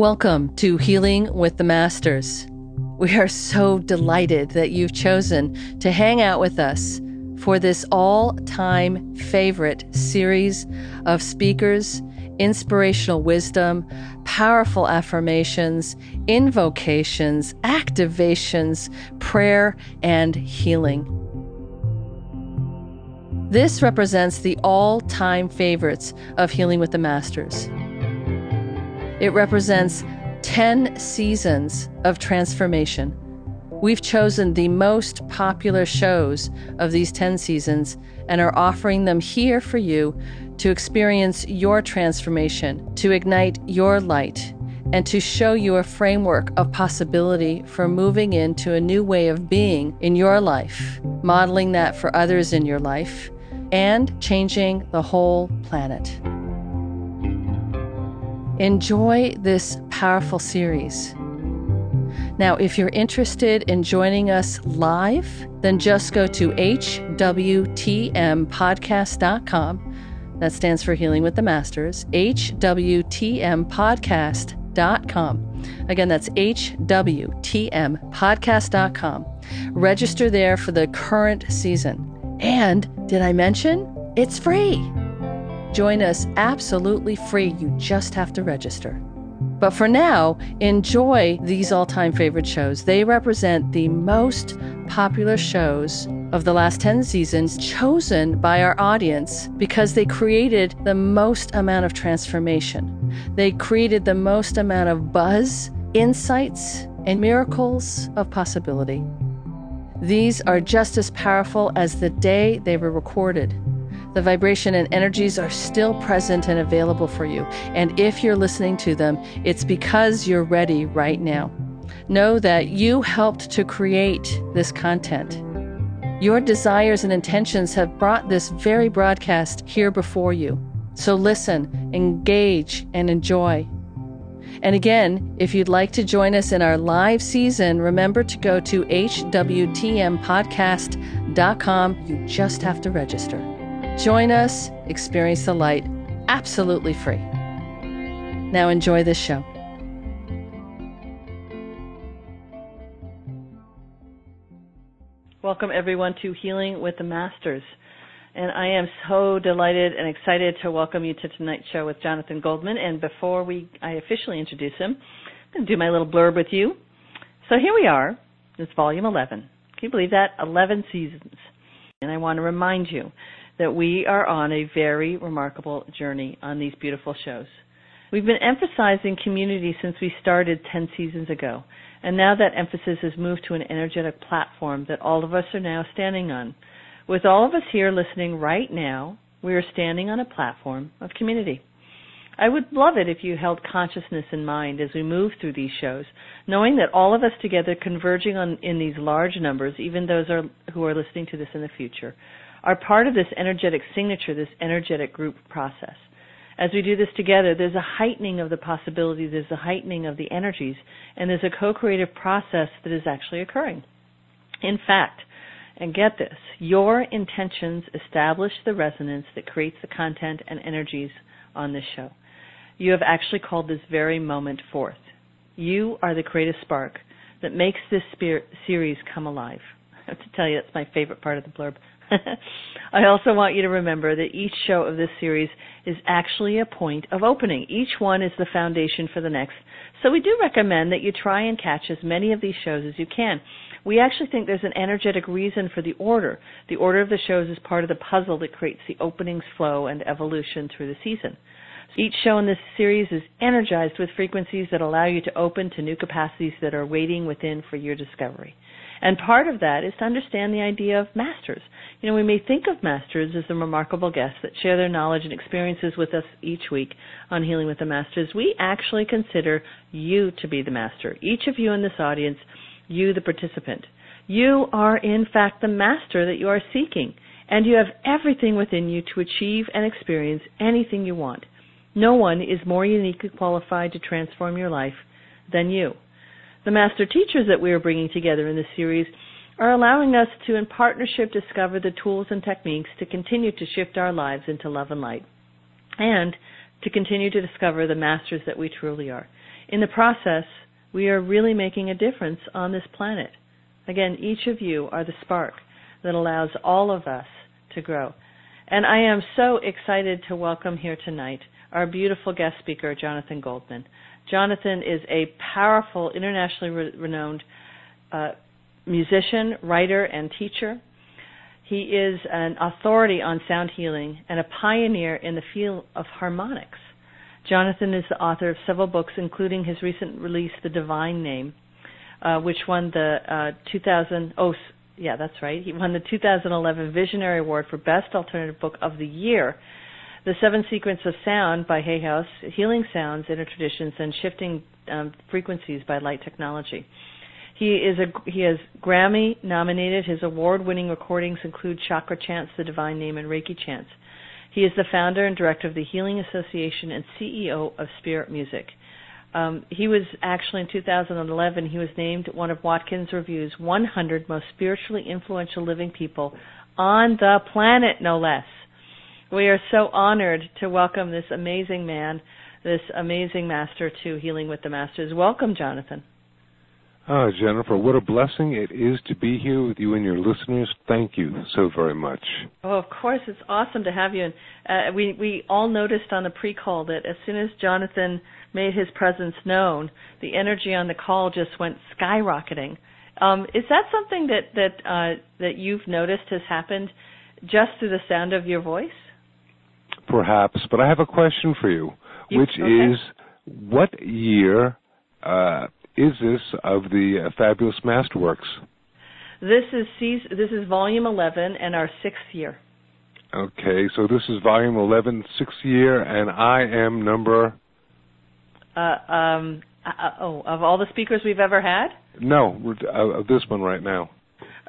Welcome to Healing with the Masters. We are so delighted that you've chosen to hang out with us for this all time favorite series of speakers, inspirational wisdom, powerful affirmations, invocations, activations, prayer, and healing. This represents the all time favorites of Healing with the Masters. It represents 10 seasons of transformation. We've chosen the most popular shows of these 10 seasons and are offering them here for you to experience your transformation, to ignite your light, and to show you a framework of possibility for moving into a new way of being in your life, modeling that for others in your life, and changing the whole planet. Enjoy this powerful series. Now, if you're interested in joining us live, then just go to hwtmpodcast.com. That stands for Healing with the Masters. hwtmpodcast.com. Again, that's hwtmpodcast.com. Register there for the current season. And did I mention it's free? Join us absolutely free. You just have to register. But for now, enjoy these all time favorite shows. They represent the most popular shows of the last 10 seasons, chosen by our audience because they created the most amount of transformation. They created the most amount of buzz, insights, and miracles of possibility. These are just as powerful as the day they were recorded. The vibration and energies are still present and available for you. And if you're listening to them, it's because you're ready right now. Know that you helped to create this content. Your desires and intentions have brought this very broadcast here before you. So listen, engage, and enjoy. And again, if you'd like to join us in our live season, remember to go to hwtmpodcast.com. You just have to register. Join us, experience the light absolutely free. Now enjoy this show. Welcome, everyone, to Healing with the Masters. And I am so delighted and excited to welcome you to tonight's show with Jonathan Goldman. And before we I officially introduce him, I'm going to do my little blurb with you. So here we are. It's volume 11. Can you believe that? 11 seasons. And I want to remind you that we are on a very remarkable journey on these beautiful shows. We've been emphasizing community since we started 10 seasons ago, and now that emphasis has moved to an energetic platform that all of us are now standing on. With all of us here listening right now, we are standing on a platform of community. I would love it if you held consciousness in mind as we move through these shows, knowing that all of us together converging on in these large numbers, even those are, who are listening to this in the future, are part of this energetic signature, this energetic group process. As we do this together, there's a heightening of the possibilities, there's a heightening of the energies, and there's a co-creative process that is actually occurring. In fact, and get this, your intentions establish the resonance that creates the content and energies on this show. You have actually called this very moment forth. You are the creative spark that makes this series come alive. I have to tell you, that's my favorite part of the blurb. I also want you to remember that each show of this series is actually a point of opening. Each one is the foundation for the next. So we do recommend that you try and catch as many of these shows as you can. We actually think there's an energetic reason for the order. The order of the shows is part of the puzzle that creates the openings, flow, and evolution through the season. Each show in this series is energized with frequencies that allow you to open to new capacities that are waiting within for your discovery. And part of that is to understand the idea of masters. You know, we may think of masters as the remarkable guests that share their knowledge and experiences with us each week on Healing with the Masters. We actually consider you to be the master. Each of you in this audience, you the participant. You are in fact the master that you are seeking, and you have everything within you to achieve and experience anything you want. No one is more uniquely qualified to transform your life than you. The master teachers that we are bringing together in this series are allowing us to, in partnership, discover the tools and techniques to continue to shift our lives into love and light, and to continue to discover the masters that we truly are. In the process, we are really making a difference on this planet. Again, each of you are the spark that allows all of us to grow. And I am so excited to welcome here tonight our beautiful guest speaker, Jonathan Goldman. Jonathan is a powerful, internationally re- renowned uh, musician, writer, and teacher. He is an authority on sound healing and a pioneer in the field of harmonics. Jonathan is the author of several books, including his recent release, The Divine Name, uh, which won the uh, 2000. Oh, yeah, that's right. He won the 2011 Visionary Award for Best Alternative Book of the Year. The Seven Secrets of Sound by Hay House, Healing Sounds, Inner Traditions, and Shifting um, Frequencies by Light Technology. He is a he has Grammy nominated. His award-winning recordings include Chakra Chants, The Divine Name, and Reiki Chants. He is the founder and director of the Healing Association and CEO of Spirit Music. Um, he was actually in 2011. He was named one of Watkins Review's 100 most spiritually influential living people on the planet, no less. We are so honored to welcome this amazing man, this amazing master to Healing with the Masters. Welcome, Jonathan. Oh, Jennifer, what a blessing it is to be here with you and your listeners. Thank you so very much. Oh, of course, it's awesome to have you. And uh, we we all noticed on the pre-call that as soon as Jonathan made his presence known, the energy on the call just went skyrocketing. Um, is that something that that uh, that you've noticed has happened just through the sound of your voice? Perhaps, but I have a question for you, which okay. is, what year? Uh, is this of the uh, Fabulous Masterworks? This is this is volume 11 and our sixth year. Okay, so this is volume 11, sixth year, and I am number. Uh, um, uh, uh oh, of all the speakers we've ever had? No, uh, of this one right now.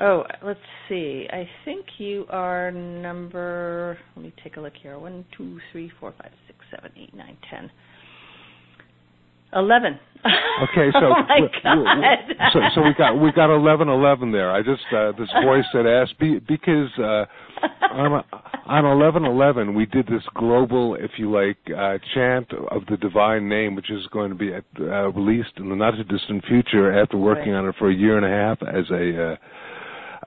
Oh, let's see. I think you are number. Let me take a look here. One, two, three, four, five, six, seven, eight, nine, ten. Eleven. Okay, so oh my God. so so we got we got eleven eleven there. I just uh, this voice that asked be, because uh, on on eleven eleven we did this global, if you like, uh, chant of the divine name, which is going to be uh, released in the not too distant future after working right. on it for a year and a half as a uh,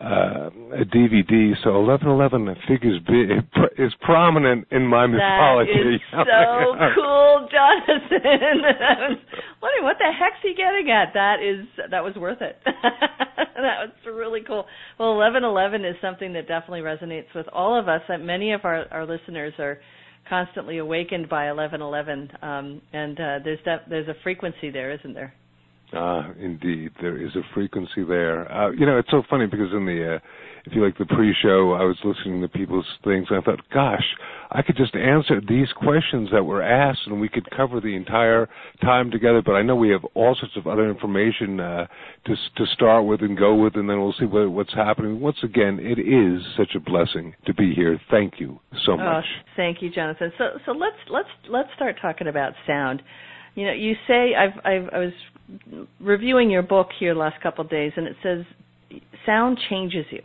uh, a DVD. So 1111 figures big, is prominent in my mythology. That is so cool, Jonathan. wondering what the heck's he getting at. That is that was worth it. that was really cool. Well, 1111 is something that definitely resonates with all of us. That many of our our listeners are constantly awakened by 1111, um, and uh, there's that there's a frequency there, isn't there? Ah, indeed, there is a frequency there. Uh, you know, it's so funny because in the, uh, if you like the pre-show, I was listening to people's things, and I thought, gosh, I could just answer these questions that were asked, and we could cover the entire time together. But I know we have all sorts of other information uh, to to start with and go with, and then we'll see what, what's happening. Once again, it is such a blessing to be here. Thank you so oh, much. Thank you, Jonathan. So, so let's let's let's start talking about sound. You know, you say I've, I've I was reviewing your book here last couple of days, and it says sound changes you.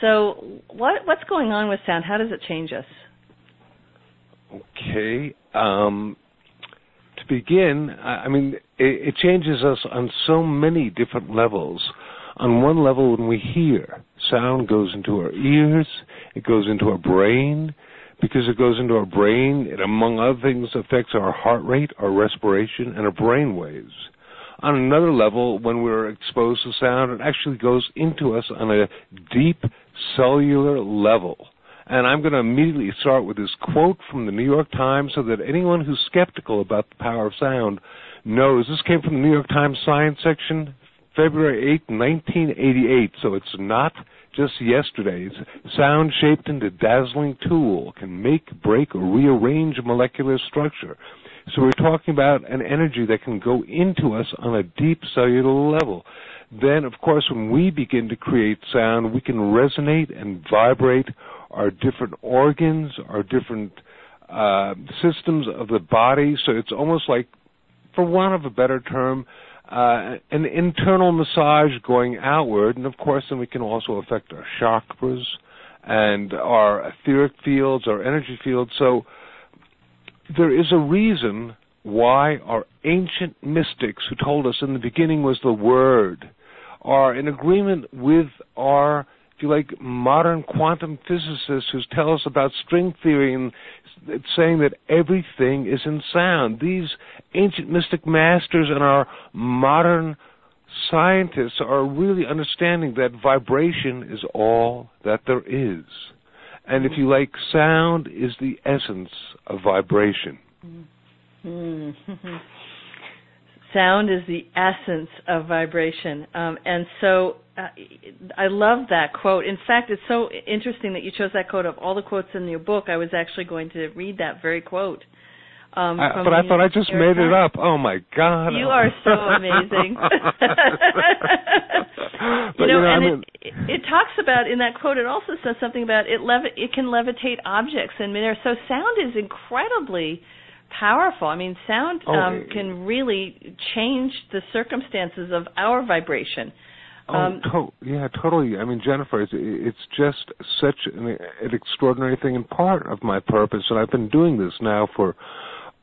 So, what what's going on with sound? How does it change us? Okay. Um, to begin, I mean, it, it changes us on so many different levels. On one level, when we hear, sound goes into our ears, it goes into our brain, because it goes into our brain. It, among other things, affects our heart rate, our respiration, and our brain waves on another level, when we're exposed to sound, it actually goes into us on a deep cellular level. And I'm going to immediately start with this quote from the New York Times so that anyone who's skeptical about the power of sound knows this came from the New York Times Science section, February 8, 1988. So it's not just yesterday's. Sound shaped into dazzling tool can make, break, or rearrange molecular structure. So we're talking about an energy that can go into us on a deep cellular level. Then, of course, when we begin to create sound, we can resonate and vibrate our different organs, our different uh, systems of the body. So it's almost like, for want of a better term, uh, an internal massage going outward. And of course, then we can also affect our chakras and our etheric fields, our energy fields. So there is a reason why our ancient mystics who told us in the beginning was the Word are in agreement with our, if you like, modern quantum physicists who tell us about string theory and saying that everything is in sound. These ancient mystic masters and our modern scientists are really understanding that vibration is all that there is. And if you like, sound is the essence of vibration. Mm-hmm. Sound is the essence of vibration. Um, and so uh, I love that quote. In fact, it's so interesting that you chose that quote of all the quotes in your book. I was actually going to read that very quote. Um, I, but I thought I just made it up. Oh my God! You are so amazing. you know, you know, and I mean, it, it, talks about in that quote. It also says something about it. Levi- it can levitate objects, and there. So sound is incredibly powerful. I mean, sound oh, um, can really change the circumstances of our vibration. Oh, um, to- yeah, totally. I mean, Jennifer, it's, it's just such an, an extraordinary thing and part of my purpose, and I've been doing this now for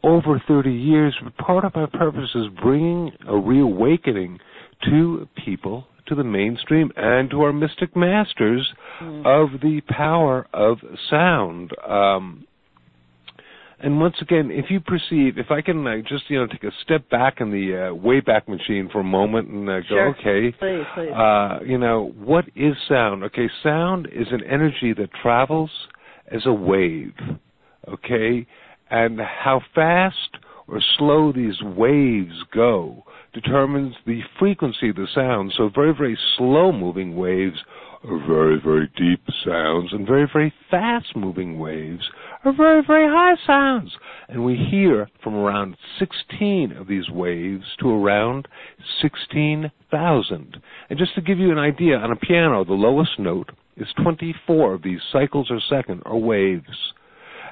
over 30 years. But part of my purpose is bringing a reawakening to people, to the mainstream, and to our mystic masters mm. of the power of sound. Um, and once again, if you perceive, if I can uh, just you know take a step back in the uh, wayback machine for a moment and uh, go, sure. okay, please, please. Uh, you know what is sound? Okay, sound is an energy that travels as a wave. Okay, and how fast or slow these waves go determines the frequency of the sound. So very very slow moving waves very very deep sounds, and very very fast moving waves are very, very high sounds. And we hear from around 16 of these waves to around 16,000. And just to give you an idea, on a piano, the lowest note is 24 of these cycles a second, or waves.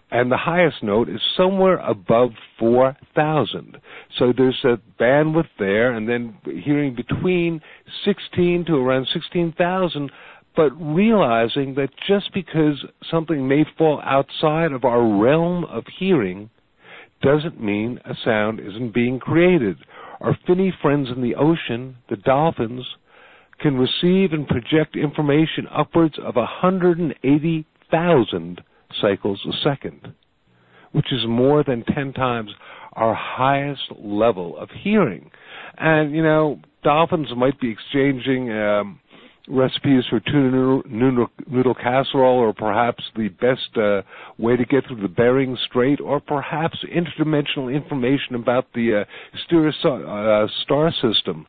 And the highest note is somewhere above 4,000. So there's a bandwidth there, and then hearing between 16 to around 16,000 but realizing that just because something may fall outside of our realm of hearing doesn't mean a sound isn't being created. Our finny friends in the ocean, the dolphins, can receive and project information upwards of 180,000 cycles a second, which is more than 10 times our highest level of hearing. And, you know, dolphins might be exchanging um, recipes for tuna noodle, casserole, or perhaps the best uh, way to get through the Bering Strait, or perhaps interdimensional information about the uh, uh, star system.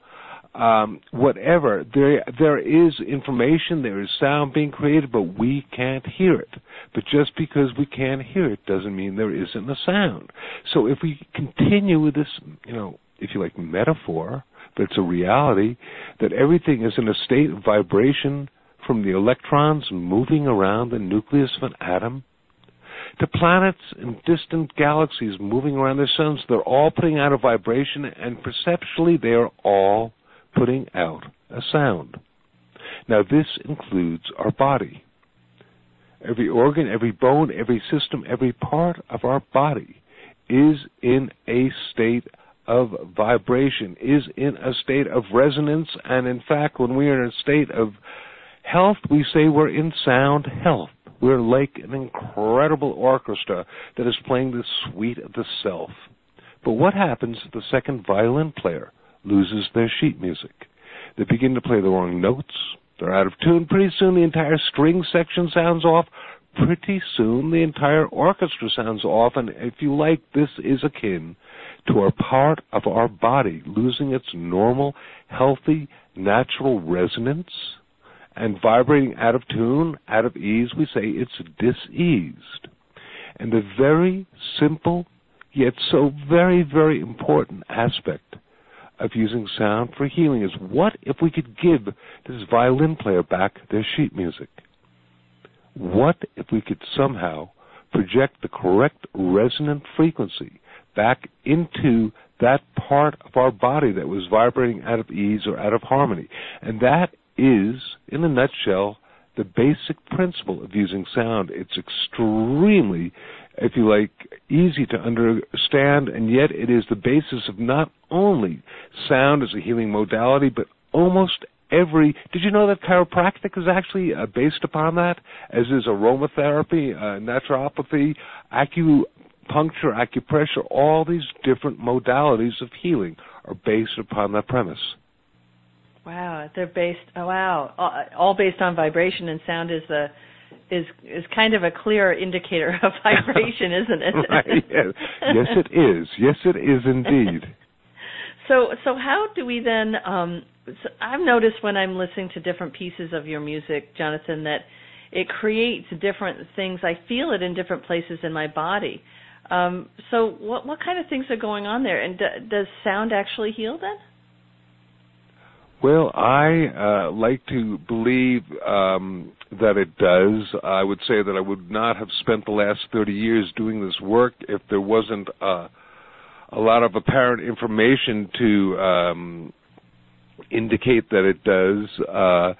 Um, whatever there there is information, there is sound being created, but we can't hear it. But just because we can't hear it doesn't mean there isn't a sound. So if we continue with this, you know, if you like, metaphor, it's a reality that everything is in a state of vibration from the electrons moving around the nucleus of an atom to planets and distant galaxies moving around their suns. They're all putting out a vibration, and perceptually, they are all putting out a sound. Now, this includes our body. Every organ, every bone, every system, every part of our body is in a state of vibration, is in a state of resonance, and in fact, when we are in a state of health, we say we're in sound health. We're like an incredible orchestra that is playing the suite of the self. But what happens if the second violin player loses their sheet music? They begin to play the wrong notes. They're out of tune. Pretty soon the entire string section sounds off. Pretty soon the entire orchestra sounds off. And if you like, this is akin to a part of our body losing its normal, healthy, natural resonance and vibrating out of tune, out of ease, we say it's diseased. And the very simple, yet so very, very important aspect of using sound for healing is what if we could give this violin player back their sheet music? What if we could somehow project the correct resonant frequency back into that part of our body that was vibrating out of ease or out of harmony. And that is, in a nutshell, the basic principle of using sound. It's extremely if you like, easy to understand, and yet it is the basis of not only sound as a healing modality, but almost every. Did you know that chiropractic is actually uh, based upon that, as is aromatherapy, uh, naturopathy, acupuncture, acupressure, all these different modalities of healing are based upon that premise. Wow, they're based. Oh, wow, all based on vibration, and sound is the is is kind of a clear indicator of vibration, isn't it? right. Yes. yes, it is. Yes, it is indeed. So, so how do we then? Um, so I've noticed when I'm listening to different pieces of your music, Jonathan, that it creates different things. I feel it in different places in my body. Um, so, what what kind of things are going on there? And d- does sound actually heal then? Well, I uh, like to believe um, that it does. I would say that I would not have spent the last 30 years doing this work if there wasn't uh, a lot of apparent information to um, indicate that it does. Uh,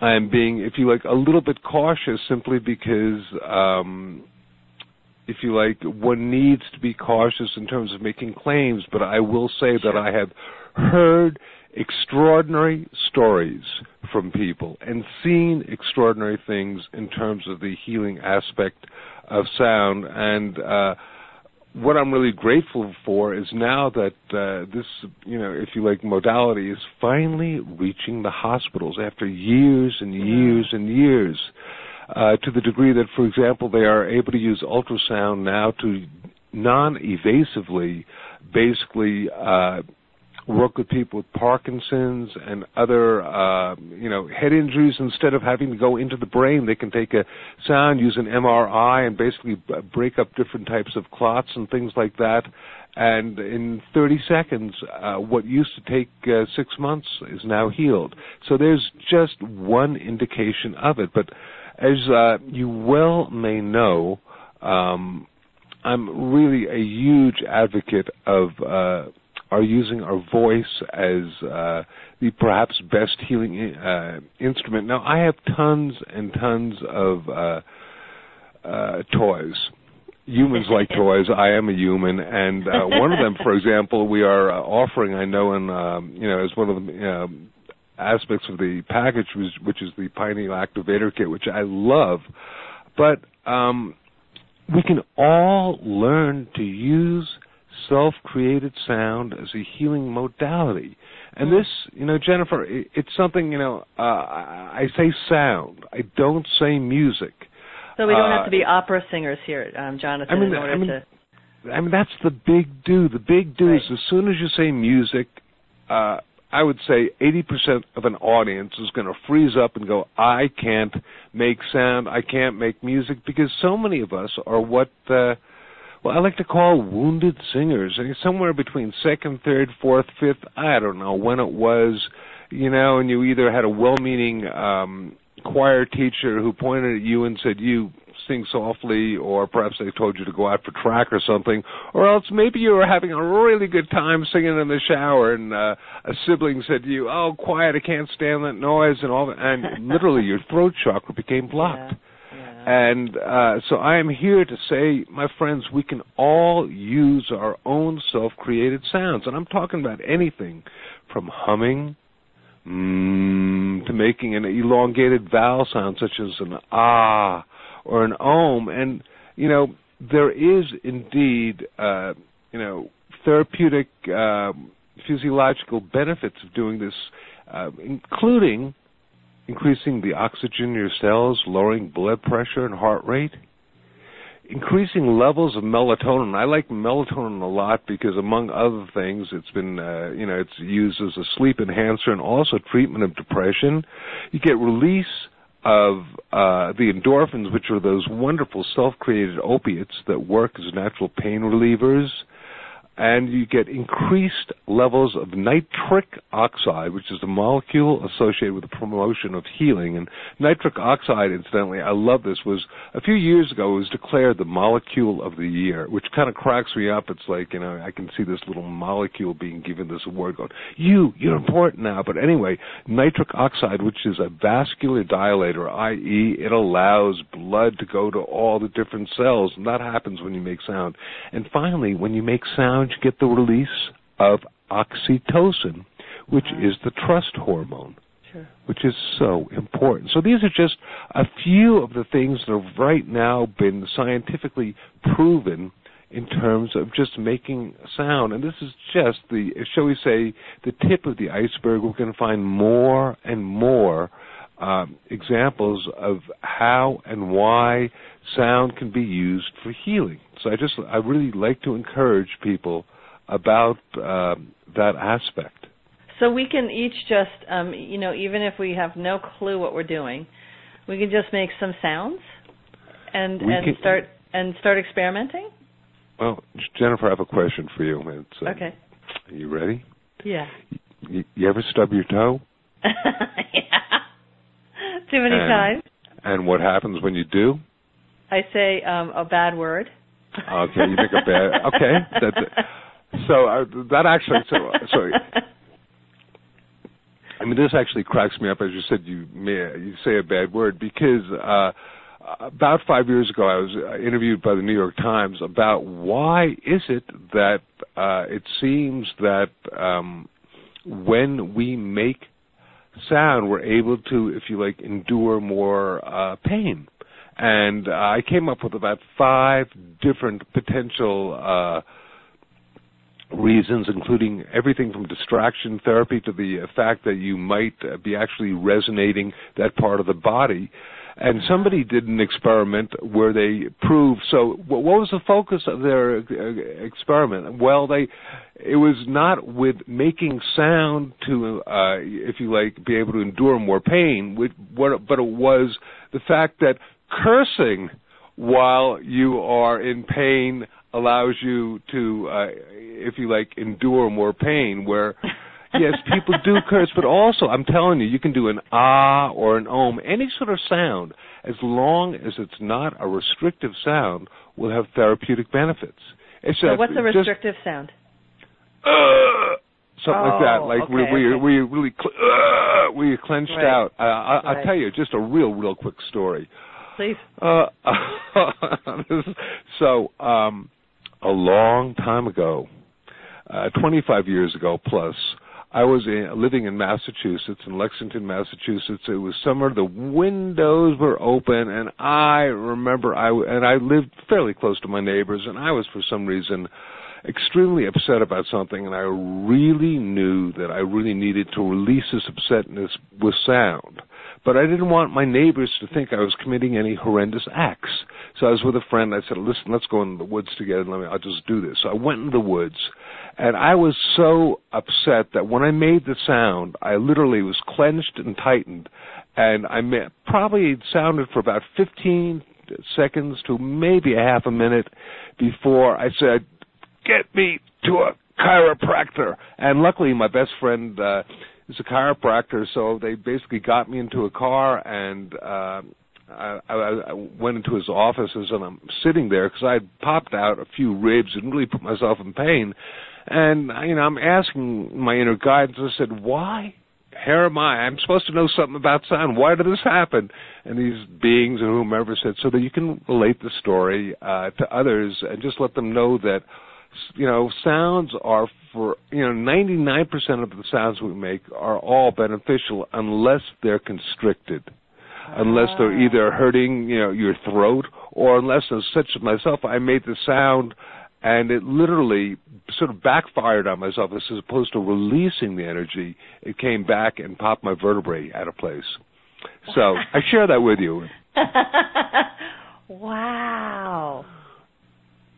I am being, if you like, a little bit cautious simply because, um, if you like, one needs to be cautious in terms of making claims. But I will say that I have heard extraordinary stories from people and seen extraordinary things in terms of the healing aspect of sound and uh, what I'm really grateful for is now that uh, this, you know, if you like, modality is finally reaching the hospitals after years and years and years, uh, to the degree that, for example, they are able to use ultrasound now to non-evasively, basically uh, work with people with Parkinson's and other, uh, you know, head injuries. Instead of having to go into the brain, they can take a sound, use an MRI, and basically break up different types of clots and things like that. And in 30 seconds, uh, what used to take uh, six months is now healed. So there's just one indication of it. But as uh, you well may know, um, I'm really a huge advocate of uh, are using our voice as uh, the perhaps best healing uh, instrument. Now, I have tons and tons of uh, uh toys. Humans like toys. I am a human, and uh, one of them, for example, we are uh, offering. I know, in um, you know, as one of the um, aspects of the package, which, which is the Pineal Activator Kit, which I love, but um, we can all learn to use self created sound as a healing modality. And this, you know, Jennifer, it's something, you know, uh, I say sound, I don't say music. So we don't uh, have to be uh, opera singers here, um, Jonathan, I mean, in order I mean, to. I mean, that's the big do. The big do right. is as soon as you say music, uh, I would say 80% of an audience is going to freeze up and go, I can't make sound, I can't make music, because so many of us are what. Uh, well, I like to call wounded singers. Somewhere between second, third, fourth, fifth, I don't know when it was, you know, and you either had a well-meaning um, choir teacher who pointed at you and said, you sing softly, or perhaps they told you to go out for track or something, or else maybe you were having a really good time singing in the shower, and uh, a sibling said to you, "Oh, quiet! I can't stand that noise," and all that, and literally your throat chakra became blocked. Yeah. And uh, so I am here to say, my friends, we can all use our own self created sounds. And I'm talking about anything from humming mm, to making an elongated vowel sound, such as an ah or an om. And, you know, there is indeed, uh, you know, therapeutic, uh, physiological benefits of doing this, uh, including increasing the oxygen in your cells, lowering blood pressure and heart rate, increasing levels of melatonin. I like melatonin a lot because, among other things, it's been uh, you know it's used as a sleep enhancer and also treatment of depression. You get release of uh, the endorphins, which are those wonderful self-created opiates that work as natural pain relievers. And you get increased levels of nitric oxide, which is the molecule associated with the promotion of healing. And nitric oxide, incidentally, I love this, was a few years ago, was declared the molecule of the year, which kind of cracks me up. It's like, you know, I can see this little molecule being given this award going, you, you're important now. But anyway, nitric oxide, which is a vascular dilator, i.e., it allows blood to go to all the different cells, and that happens when you make sound. And finally, when you make sound, get the release of oxytocin, which is the trust hormone. Sure. Which is so important. So these are just a few of the things that have right now been scientifically proven in terms of just making sound. And this is just the, shall we say, the tip of the iceberg. We're going to find more and more um, examples of how and why sound can be used for healing. So I just, I really like to encourage people about um, that aspect. So we can each just, um, you know, even if we have no clue what we're doing, we can just make some sounds and We and can- start and start experimenting. Well, Jennifer, I have a question for you. Uh, Okay. Are you ready? Yeah. You, you ever stub your toe? yeah. Too many And- times. And what happens when you do? I say um, a bad word. Okay, you make a bad. Okay, that, so uh, that actually. So, so I mean, this actually cracks me up. As you said, you may you say a bad word because uh, about five years ago, I was uh, interviewed by the New York Times about why is it that uh, it seems that um, when we make sound, we're able to, if you like, endure more uh, pain. And uh, I came up with about five different potential uh, reasons, including everything from distraction therapy to the fact that you might be actually resonating that part of the body. And somebody did an experiment where they proved. So, what was the focus of their experiment? Well, they it was not with making sound to, uh, if you like, be able to endure more pain. But it was the fact that cursing while you are in pain allows you to, uh, if you like, endure more pain. Where yes, people do curse, but also I'm telling you, you can do an ah or an om, any sort of sound, as long as it's not a restrictive sound, will have therapeutic benefits. It's So what's a just, restrictive sound? uh, something like that, Oh, like okay, where, you, okay. where you really cl- uh, where clenched Right. out. Uh, I, I'll tell you just a real, real quick story. Please. Uh, so, um, a long time ago, uh, 25 years ago plus, I was in, living in Massachusetts, in Lexington, Massachusetts. It was summer. The windows were open, and I remember I and I lived fairly close to my neighbors, and I was for some reason extremely upset about something, and I really knew that I really needed to release this upsetness with sound. But I didn't want my neighbors to think I was committing any horrendous acts. So I was with a friend. I said, "Listen, let's go in the woods together. Let me. I'll just do this." So I went in the woods, and I was so upset that when I made the sound, I literally was clenched and tightened, and I ma- probably sounded for about 15 seconds to maybe a half a minute before I said, "Get me to a chiropractor." And luckily, my best friend uh, is a chiropractor, so they basically got me into a car and. Uh, I, I, I went into his offices and I'm sitting there because I had popped out a few ribs and really put myself in pain. And you know, I'm asking my inner guidance. I said, "Why? Here am I. I'm supposed to know something about sound. Why did this happen?" And these beings or whomever said, "So that you can relate the story uh, to others and just let them know that." you know, sounds are for, you know, 99% of the sounds we make are all beneficial unless they're constricted. Unless they're Ah. either hurting, you know, your throat or unless, as such as myself, I made the sound and it literally sort of backfired on myself as opposed to releasing the energy, it came back and popped my vertebrae out of place. So I share that with you. wow.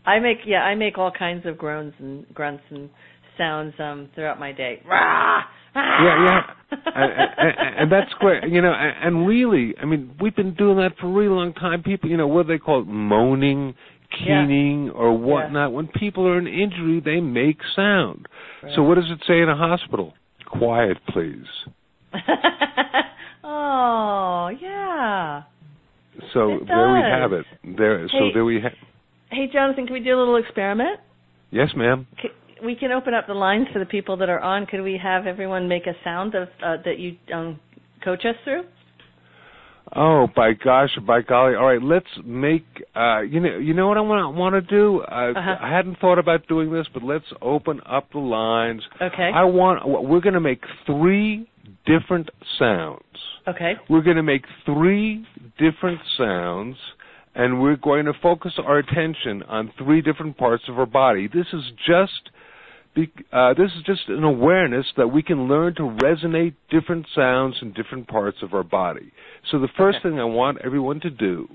I make yeah, I make all kinds of groans and grunts and sounds um throughout my day. Rah! Yeah, yeah, and, and, and that's great. You know, and, and really, I mean, we've been doing that for a really long time. People, you know, what do they call it? Moaning, keening or whatnot. Yeah. When people are in injury, they make sound. Right. So what does it say in a hospital? Quiet, please. oh, yeah. So there we have it. There. So there we have. Hey, Jonathan, can we do a little experiment? Yes, ma'am. C- We can open up the lines for the people that are on. Could we have everyone make a sound of uh, that you um, coach us through? Oh, by gosh, by golly! All right, let's make. Uh, you know, you know what I want want to do. Uh, Uh-huh. I hadn't thought about doing this, but let's open up the lines. Okay. I want. We're going to make three different sounds. Okay. We're going to make three different sounds, and we're going to focus our attention on three different parts of our body. This is just. Be, uh, this is just an awareness that we can learn to resonate different sounds in different parts of our body. So the first Okay. thing I want everyone to do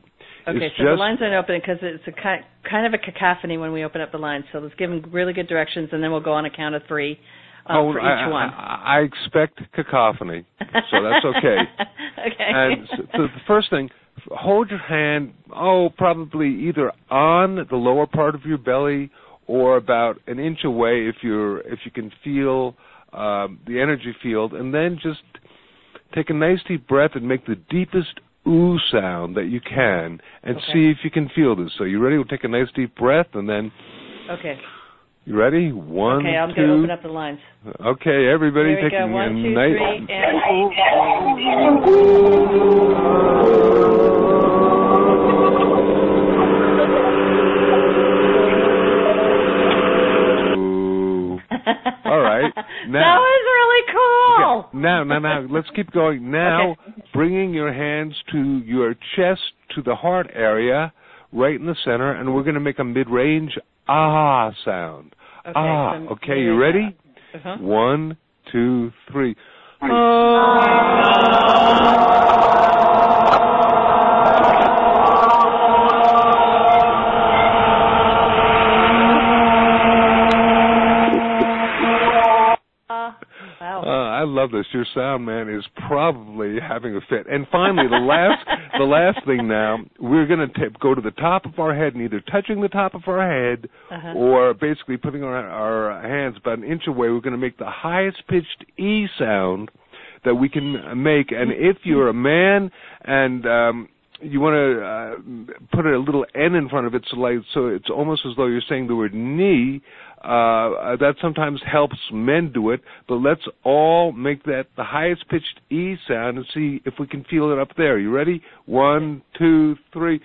Okay, is so the lines aren't open because it's a ki- kind of a cacophony when we open up the lines. So let's give them really good directions, and then we'll go on a count of three uh, oh, for each I, one. I, I expect cacophony, so that's okay. okay. And so so the first thing, hold your hand, oh, probably either on the lower part of your belly or about an inch away if you're if you can feel um, the energy field, and then just take a nice deep breath and make the deepest ooh sound that you can, and Okay. see if you can feel this. So you ready? We'll take a nice deep breath, and then okay. you ready? One, Okay, I'm going to open up the lines. Okay, everybody, Here we taking go. One, a nice. All right. Now- that was really cool. Okay, Now, now, now, let's keep going. Now, Okay. bringing your hands to your chest, to the heart area, right in the center, and we're going to make a mid-range ah sound. Okay, ah. so okay, you ready? Uh-huh. One, two, three. Uh, love this. Your sound man is probably having a fit. And finally, the last, the last thing now, we're going to go to the top of our head, and either touching the top of our head Uh-huh. or basically putting our, our hands about an inch away. We're going to make the highest pitched E sound that we can make. And if you're a man and um, you want to uh, put a little N in front of it, so like so it's almost as though you're saying the word knee. Uh, that sometimes helps men do it, but let's all make that the highest pitched E sound and see if we can feel it up there. You ready? One, two, three.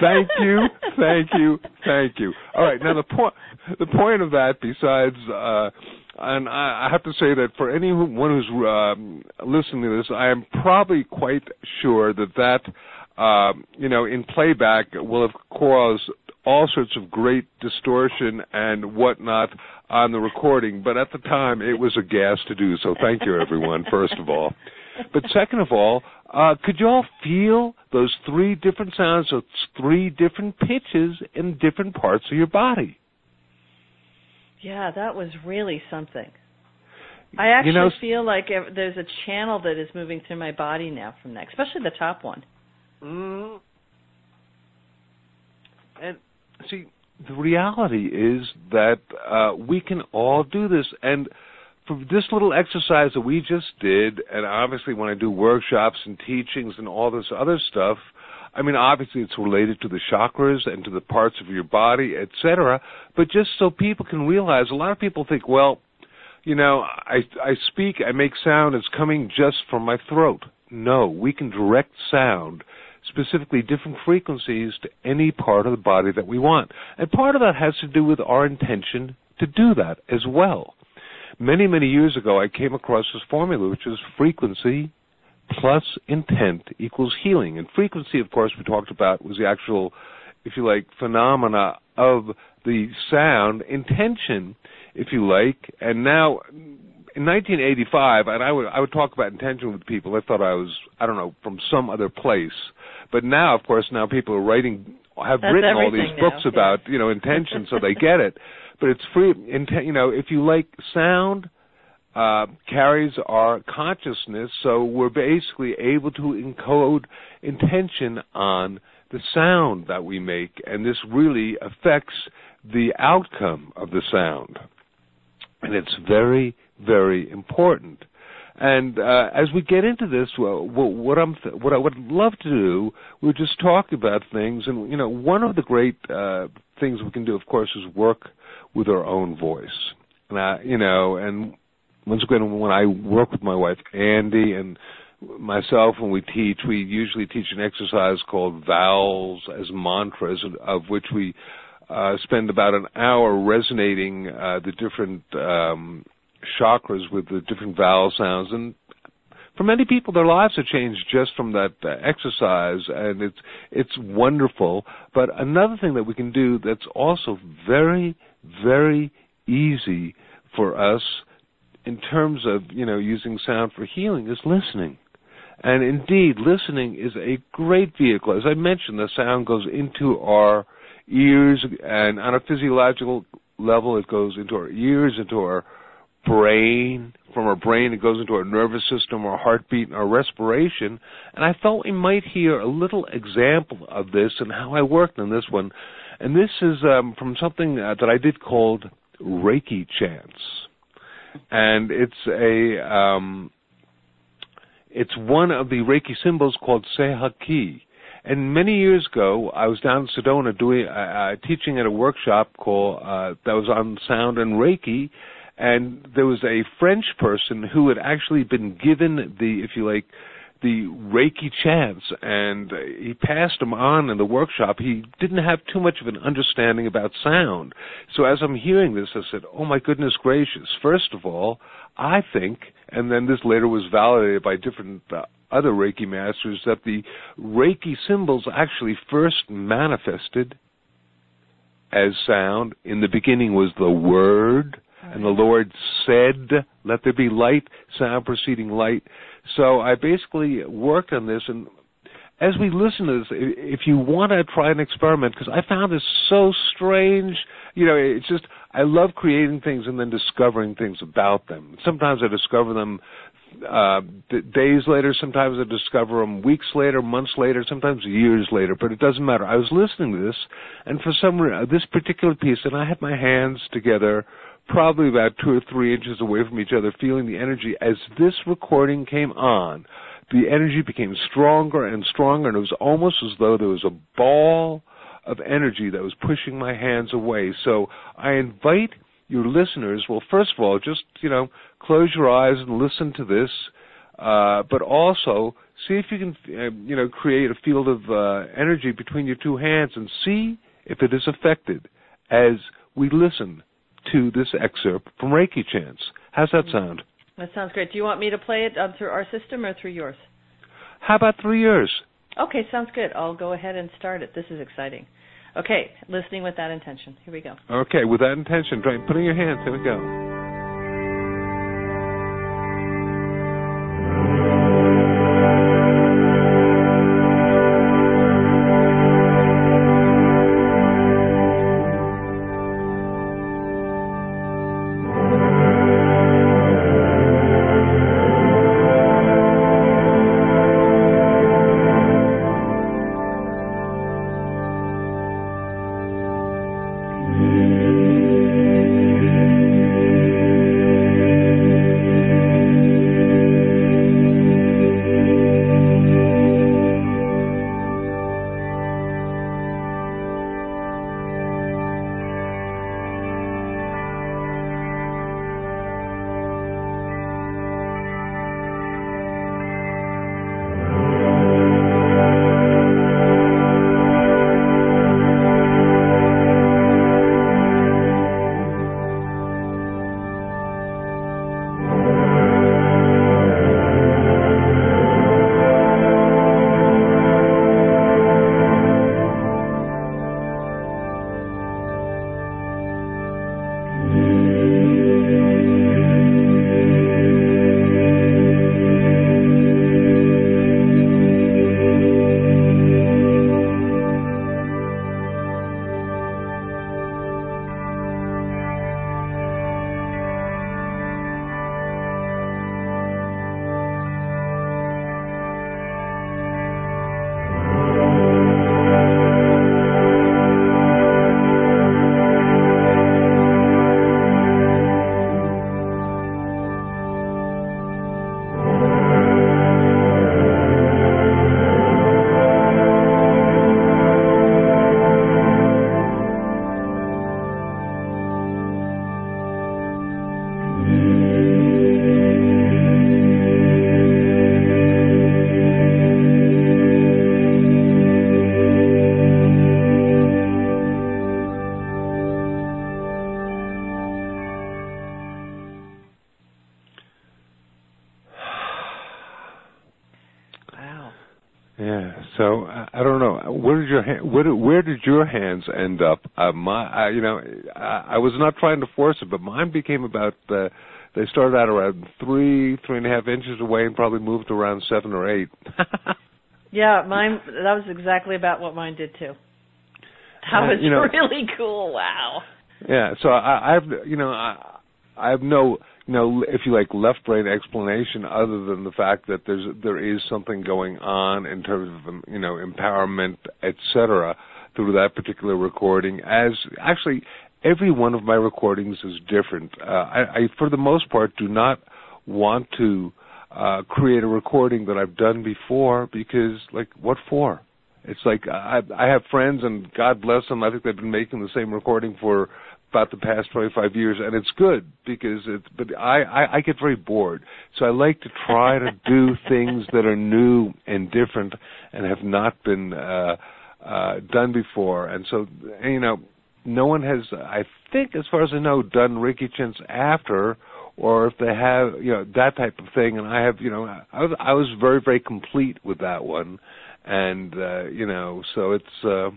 Thank you, thank you, thank you. All right, now the point the point of that, besides, uh, and I, I have to say that for anyone who's um, listening to this, I am probably quite sure that that um, you know in playback will have caused all sorts of great distortion and whatnot on the recording. But at the time, it was a gas to do. So thank you, everyone. First of all. But second of all, uh, could you all feel those three different sounds, those three different pitches in different parts of your body? Yeah, that was really something. I actually you know, feel like there's a channel that is moving through my body now from that, especially the top one. Mm. And see, the reality is that uh, we can all do this. And for this little exercise that we just did, and obviously when I do workshops and teachings and all this other stuff, I mean, obviously it's related to the chakras and to the parts of your body, etc. But just so people can realize, a lot of people think, well, you know, I I speak, I make sound, it's coming just from my throat. No, we can direct sound, specifically different frequencies, to any part of the body that we want. And part of that has to do with our intention to do that as well. Many, many years ago, I came across this formula, which is frequency plus intent equals healing. And frequency, of course, we talked about was the actual, if you like, phenomena of the sound. Intention, if you like, and now in 1985, and I would I would talk about intention with people. I thought I was I don't know from some other place, but now, of course, now people are writing have That's written all these books now, about yeah. you know intention, so they get it. But it's free. Inten- you know, if you like sound, uh, carries our consciousness, so we're basically able to encode intention on the sound that we make, and this really affects the outcome of the sound. And it's very, very important. And uh, as we get into this, well, what I'm th- what I would love to do, we'll just talk about things, and you know, one of the great uh, things we can do, of course, is work with our own voice. And I, you know, and once again, when I work with my wife Andi and myself, when we teach, we usually teach an exercise called vowels as mantras, of which we uh, spend about an hour resonating uh, the different um, chakras with the different vowel sounds. And for many people, their lives have changed just from that exercise, and it's it's wonderful. But another thing that we can do that's also very, very easy for us in terms of you know using sound for healing is listening. And indeed, listening is a great vehicle. As I mentioned, the sound goes into our ears, and on a physiological level, it goes into our ears, into our brain. From our brain, it goes into our nervous system, our heartbeat, and our respiration. And I thought we might hear a little example of this and how I worked on this one. And this is um, from something uh, that I did called Reiki chants. And it's a um, it's one of the Reiki symbols called Sei He Ki. And many years ago, I was down in Sedona doing uh, uh, teaching at a workshop called uh, that was on sound and Reiki, and there was a French person who had actually been given the, if you like, the Reiki chants, and he passed them on in the workshop. He didn't have too much of an understanding about sound. So as I'm hearing this, I said, "Oh my goodness gracious! First of all, I think," and then this later was validated by different uh, other Reiki masters, that the Reiki symbols actually first manifested as sound. In the beginning was the word and the Lord said, Let there be light, sound preceding light. So I basically worked on this, and as we listen to this, if you want to try an experiment, because I found this so strange, you know, it's just, I love creating things and then discovering things about them. Sometimes I discover them uh, days later, sometimes I discover them weeks later, months later, sometimes years later, but it doesn't matter. I was listening to this, and for some reason, this particular piece, and I had my hands together probably about two or three inches away from each other, feeling the energy. As this recording came on, the energy became stronger and stronger, and it was almost as though there was a ball of energy that was pushing my hands away. So I invite your listeners, well, first of all, just, you know, close your eyes and listen to this, uh, but also see if you can, uh, you know, create a field of uh, energy between your two hands and see if it is affected as we listen to this excerpt from Reiki Chants. How's that sound? That sounds great. Do you want me to play it um, through our system or through yours? How about three years? Okay, sounds good. I'll go ahead and start it. This is exciting. Okay, listening with that intention. Here we go. Okay, with that intention, putting your hands. Here we go. Did, your hands end up? Uh, my, I, you know, I, I was not trying to force it, but mine became about. Uh, they started out around three, three and a half inches away, and probably moved around seven or eight. yeah, mine. That was exactly about what mine did too. That was uh, you know, really cool. Wow. Yeah. So I, I've you know I I have no you know if you like left brain explanation other than the fact that there's there is something going on in terms of you know empowerment etc through that particular recording as actually every one of my recordings is different uh, I, I for the most part do not want to uh, create a recording that I've done before because like what for it's like I I have friends and God bless them I think they've been making the same recording for about the past 25 years, and it's good because it's. But I, I I get very bored, so I like to try to do things that are new and different and have not been uh, uh, done before. And so, you know, no one has, I think, as far as I know, done Reiki chants after, or if they have, you know, that type of thing. And I have, you know, I was, I was very very complete with that one, and uh, you know, so it's. Uh,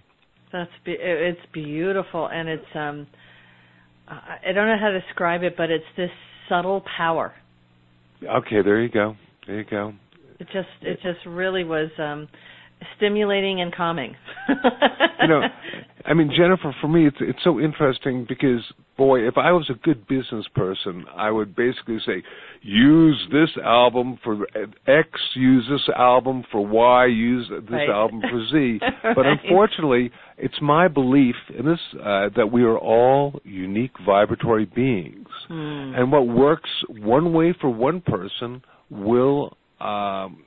that's be- it's beautiful, and it's um I don't know how to describe it, but it's this subtle power. Okay, there you go. There you go. It just it just really was um stimulating and calming. you know, I mean, Jennifer, for me, it's it's so interesting because, boy, if I was a good business person, I would basically say, use this album for X, use this album for Y, use this right. album for Z. right. But unfortunately, it's my belief in this uh, that we are all unique vibratory beings, hmm. and what works one way for one person will. Um,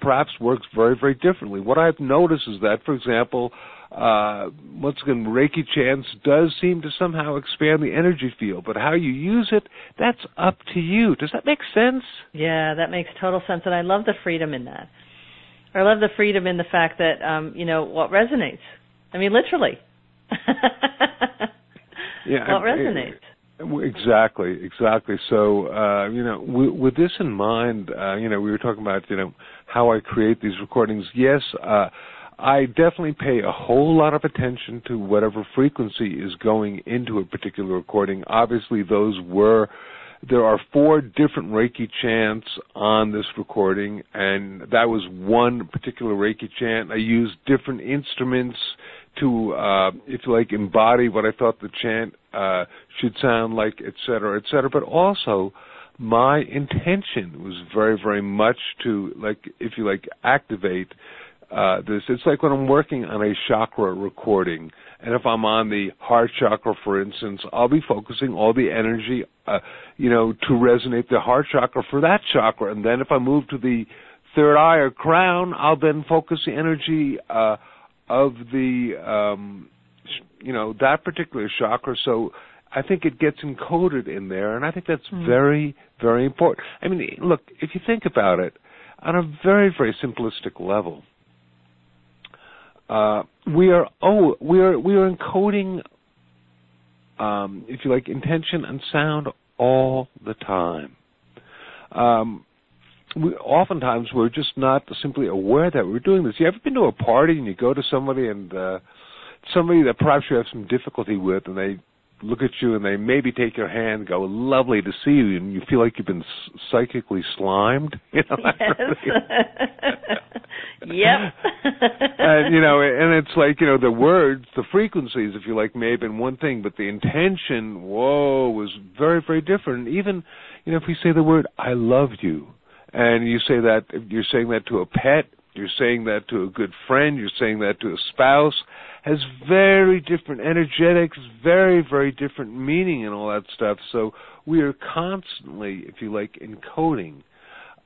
perhaps works very, very differently. What I've noticed is that, for example, uh, once again, Reiki chants does seem to somehow expand the energy field, but how you use it, that's up to you. Does that make sense? Yeah, that makes total sense, and I love the freedom in that. I love the freedom in the fact that, um, you know, what resonates. I mean, literally. yeah, what resonates. Exactly, exactly. So, uh, you know, with this in mind, uh, you know, we were talking about, you know, how I create these recordings. Yes, uh, I definitely pay a whole lot of attention to whatever frequency is going into a particular recording. Obviously, those were there are four different Reiki chants on this recording, and that was one particular Reiki chant. I used different instruments to, uh, if you like, embody what I thought the chant uh, should sound like, et cetera, et cetera. But also, my intention was very, very much to, like, if you like, activate uh, this. It's like when I'm working on a chakra recording, and if I'm on the heart chakra, for instance, I'll be focusing all the energy, uh, you know, to resonate the heart chakra for that chakra. And then if I move to the third eye or crown, I'll then focus the energy uh, of the, um, you know, that particular chakra. So I think it gets encoded in there, and I think that's mm. very, very important. I mean, look, if you think about it, on a very, very simplistic level, uh, we are oh we are we are encoding, um, if you like, intention and sound all the time. Um, we, oftentimes we're just not simply aware that we're doing this. You ever been to a party and you go to somebody and uh, somebody that perhaps you have some difficulty with, and they look at you and they maybe take your hand, go, "Lovely to see you," and you feel like you've been psychically slimed. You know. Yes. yep. and you know, and it's like you know the words, the frequencies, if you like, may have been one thing, but the intention, whoa, was very, very different. Even you know, if we say the word "I love you," and you say that, you're saying that to a pet, you're saying that to a good friend, you're saying that to a spouse has very different energetics, very, very different meaning and all that stuff. So we are constantly, if you like, encoding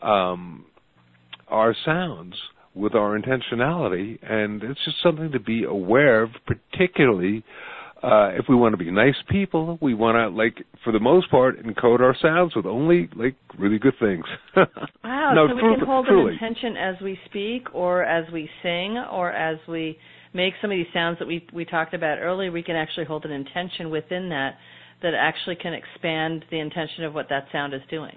um, our sounds with our intentionality, and it's just something to be aware of, particularly uh, if we want to be nice people, we want to like, for the most part, encode our sounds with only like really good things. wow! no, so we can hold truly. an intention as we speak, or as we sing, or as we make some of these sounds that we we talked about earlier, we can actually hold an intention within that that actually can expand the intention of what that sound is doing.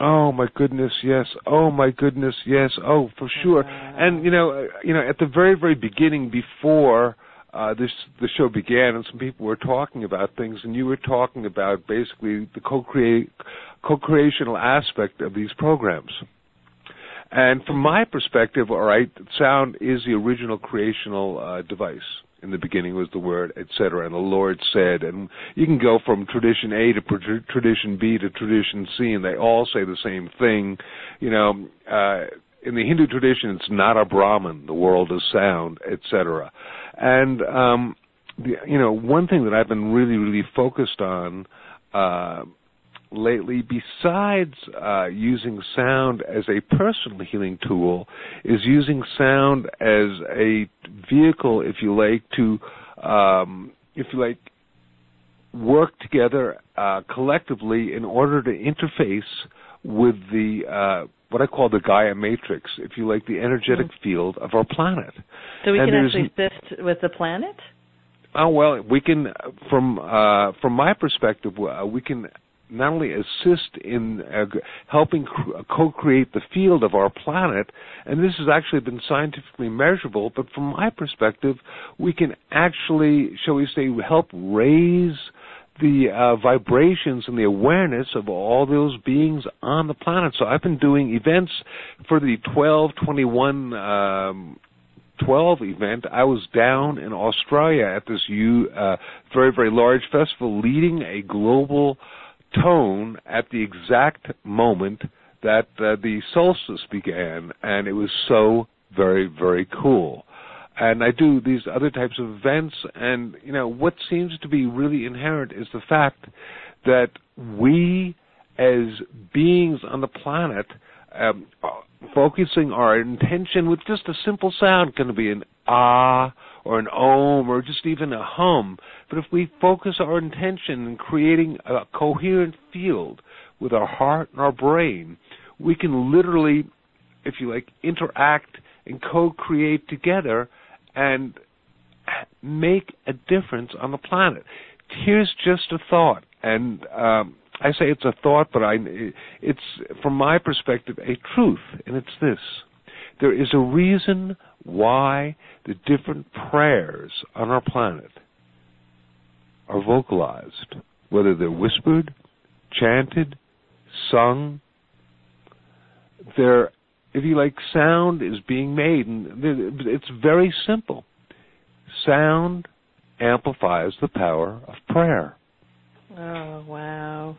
Oh my goodness, yes. Oh my goodness, yes. Oh, for sure. And you know, uh, you know, at the very, very beginning, before uh, this the show began, and some people were talking about things, and you were talking about basically the co-create co-creational aspect of these programs. And from my perspective, all right, sound is the original creational uh, device in the beginning was the word, etc. And the Lord said, and you can go from tradition A to tradition B to tradition C, and they all say the same thing. You know, uh, in the Hindu tradition, it's Nada Brahman, the world is sound, etc. And um, the, you know, one thing that I've been really, really focused on. Uh, lately, besides uh, using sound as a personal healing tool, is using sound as a vehicle, if you like, to, um, if you like, work together uh, collectively in order to interface with the uh, what I call the Gaia matrix, if you like, the energetic mm-hmm. field of our planet. So we and can actually assist with the planet. Oh well, we can from uh, from my perspective, uh, we can not only assist in uh, helping uh, co-create the field of our planet, and this has actually been scientifically measurable, but from my perspective, we can actually, shall we say, help raise the uh, vibrations and the awareness of all those beings on the planet. So I've been doing events for the 1221 um, 12 event, I was down in Australia at this U, uh, very, very large festival leading a global tone at the exact moment that uh, the solstice began, and it was so very, very cool. And I do these other types of events, and you know what seems to be really inherent is the fact that we, as beings on the planet, um, focusing our intention with just a simple sound, can be an ah or an om or just even a hum. But if we focus our intention in creating a coherent field with our heart and our brain, we can literally, if you like, interact and co-create together and make a difference on the planet. Here's just a thought, and um, I say it's a thought, but I, it's from my perspective a truth, and it's this: there is a reason why the different prayers on our planet are vocalized, whether they're whispered, chanted, sung. They're, if you like, sound is being made, and it's very simple. Sound amplifies the power of prayer. Oh wow.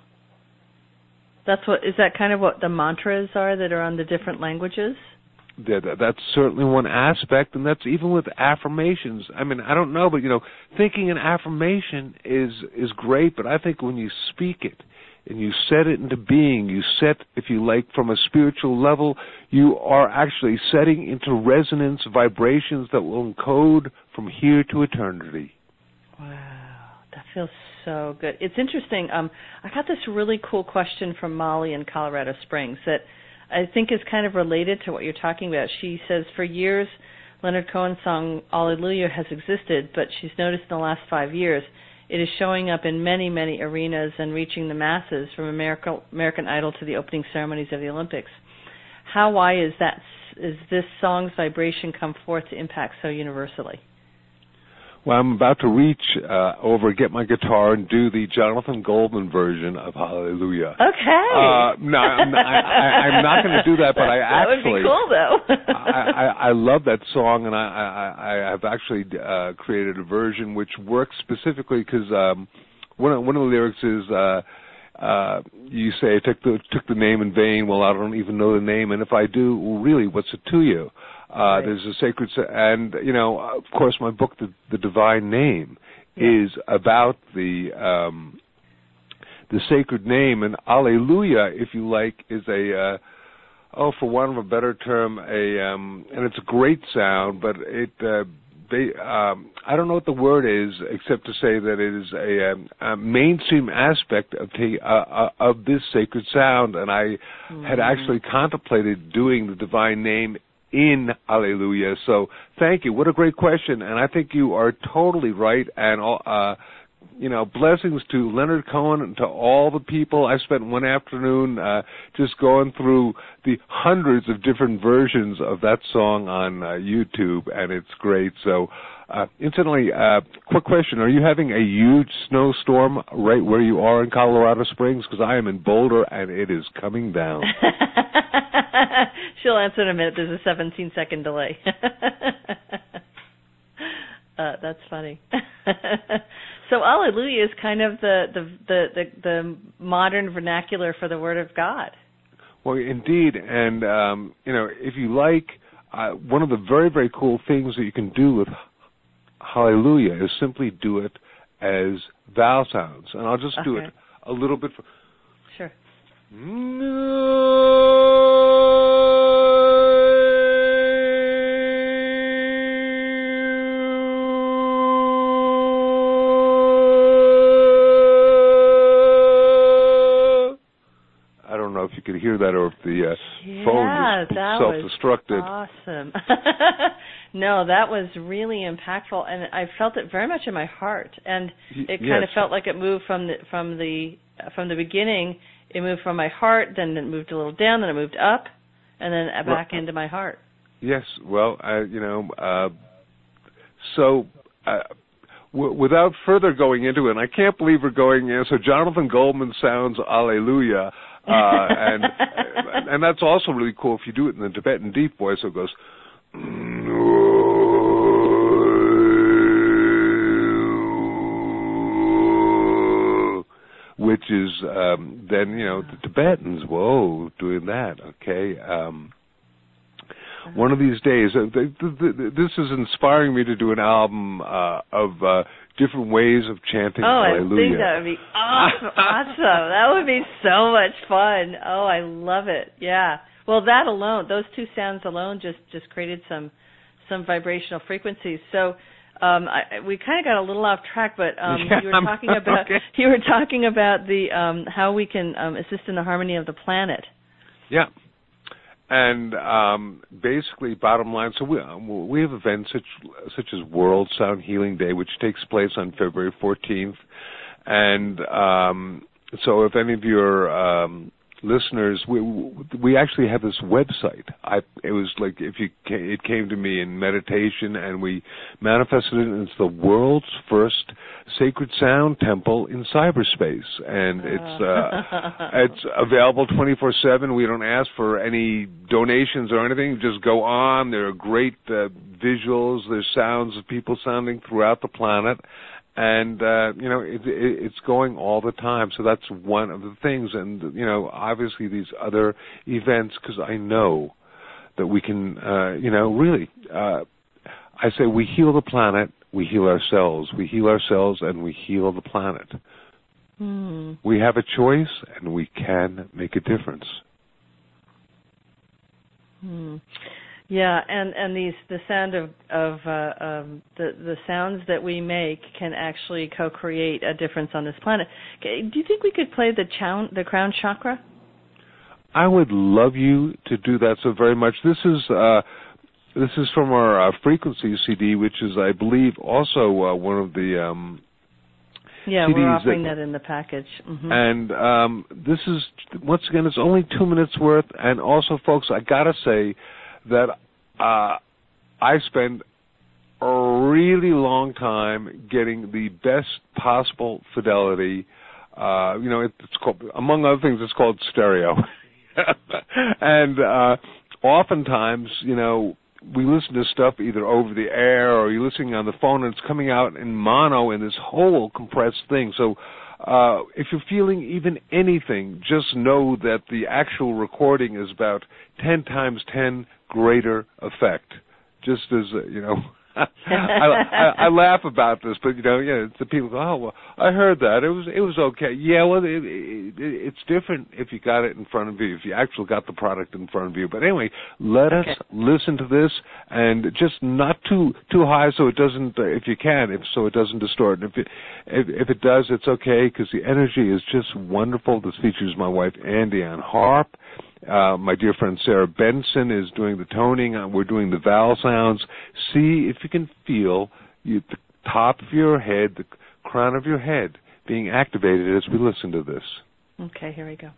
That's what is that kind of what the mantras are that are on the different languages? that, that's certainly one aspect, and that's even with affirmations. I mean, I don't know, but you know, thinking an affirmation is is great, but I think when you speak it and you set it into being, you set, if you like, from a spiritual level, you are actually setting into resonance vibrations that will encode from here to eternity. Wow, that feels so good. It's interesting. Um, I got this really cool question from Molly in Colorado Springs that I think is kind of related to what you're talking about. She says for years Leonard Cohen's song Alleluia has existed, but she's noticed in the last five years it is showing up in many, many arenas and reaching the masses from America, American Idol to the opening ceremonies of the Olympics. How why is that is this song's vibration come forth to impact so universally? Well, I'm about to reach uh, over, get my guitar, and do the Jonathan Goldman version of Hallelujah. Okay. Uh, no, I'm not, I, am not going to do that, but I actually. That would be cool, though. I, I, I love that song, and I, I, I have actually uh, created a version which works specifically because um, one of, one of the lyrics is. Uh, uh, you say I took the took the name in vain. Well, I don't even know the name, and if I do, well, really, what's it to you? Uh, right. There's a sacred, and you know, of course, my book, the, the Divine Name, yeah. is about the um, the sacred name, and Alleluia, if you like, is a uh, oh, for want of a better term, a um, and it's a great sound, but it. Uh, they, um, I don't know what the word is, except to say that it is a, um, a mainstream aspect of the, uh, uh, of this sacred sound, and I mm-hmm. had actually contemplated doing the divine name in Alleluia. So thank you. What a great question. And I think you are totally right. And uh, you know, blessings to Leonard Cohen and to all the people. I spent one afternoon uh, just going through the hundreds of different versions of that song on uh, YouTube, and it's great. So, uh, incidentally, uh, quick question: Are you having a huge snowstorm right where you are in Colorado Springs? Because I am in Boulder, and it is coming down. She'll answer in a minute. There's a 17 second delay. uh, that's funny. so Alleluia is kind of the, the the, the the modern vernacular for the Word of God. Well, indeed, and um, you know, if you like, uh, one of the very very cool things that you can do with Hallelujah is simply do it as vowel sounds, and I'll just do it a little bit. For, sure. you could hear that or if the uh, yeah, phone was self-destructed. awesome. no, that was really impactful, and I felt it very much in my heart, and it kind yes. of felt like it moved from the from the from the beginning. It moved from my heart, then it moved a little down, then it moved up, and then back into my heart. Yes, well, I, you know, uh, so. Uh, w- without further going into it, and I can't believe we're going in. So Jonathan Goldman sounds Alleluia. Uh, and and that's also really cool if you do it in the Tibetan deep voice. It goes. Which is um, then you know the Tibetans, whoa, doing that. Okay, um, one of these days. Uh, th- th- th- this is inspiring me to do an album uh, of uh, different ways of chanting oh, Hallelujah. I think that would be awesome. awesome. That would be so much fun. Oh, I love it. Yeah. Well, that alone, those two sounds alone, just just created some some vibrational frequencies. So. Um, I, we kind of got a little off track, but um, yeah, you were talking about okay. you were talking about the um, how we can um, assist in the harmony of the planet. Yeah, and um, basically, bottom line, so we we have events such such as World Sound Healing Day, which takes place on February 14th, and um, so if any of your um, listeners, we we actually have this website. I it was like if you it came to me in meditation, and we manifested it. And it's the world's first sacred sound temple in cyberspace, and it's uh, it's available twenty four seven. We don't ask for any donations or anything. Just go on. There are great uh, visuals. There's sounds of people sounding throughout the planet and uh, you know it, it, it's going all the time. So that's one of the things, and you know obviously these other events because I know that we can, uh, you know, really. Uh, I say we heal the planet, we heal ourselves, we heal ourselves, and we heal the planet. Hmm. We have a choice, and we can make a difference. Hmm. Yeah, and and these the sound of of uh, um, the the sounds that we make can actually co-create a difference on this planet. Okay, do you think we could play the chown, the crown chakra? I would love you to do that so very much. This is uh, this is from our uh, frequency CD, which is, I believe, also uh, one of the um, yeah, CDs we're offering that, that in the package. Mm-hmm. And um, this is once again, it's only two minutes worth. And also, folks, I gotta say that uh, I spend a really long time getting the best possible fidelity. Uh, you know, it's called, among other things, it's called stereo. and uh, oftentimes, you know, we listen to stuff either over the air or you're listening on the phone and it's coming out in mono in this whole compressed thing. So uh, if you're feeling even anything, just know that the actual recording is about 10 times 10 greater effect. Just as, uh, you know, I, I, I laugh about this, but you know, yeah, the people go, "Oh, well, I heard that. It was it was okay." Yeah, well, it, it, it's different if you got it in front of you, if you actually got the product in front of you. But anyway, let Okay. us listen to this, and just not too too high, so it doesn't. Uh, if you can, if so, it doesn't distort. And if it if, if it does, it's okay because the energy is just wonderful. This features my wife Andi on harp. Uh, my dear friend Sarah Benson is doing the toning. Uh, we're doing the vowel sounds. See if you can feel you, the top of your head, the crown of your head being activated as we listen to this. Okay, here we go.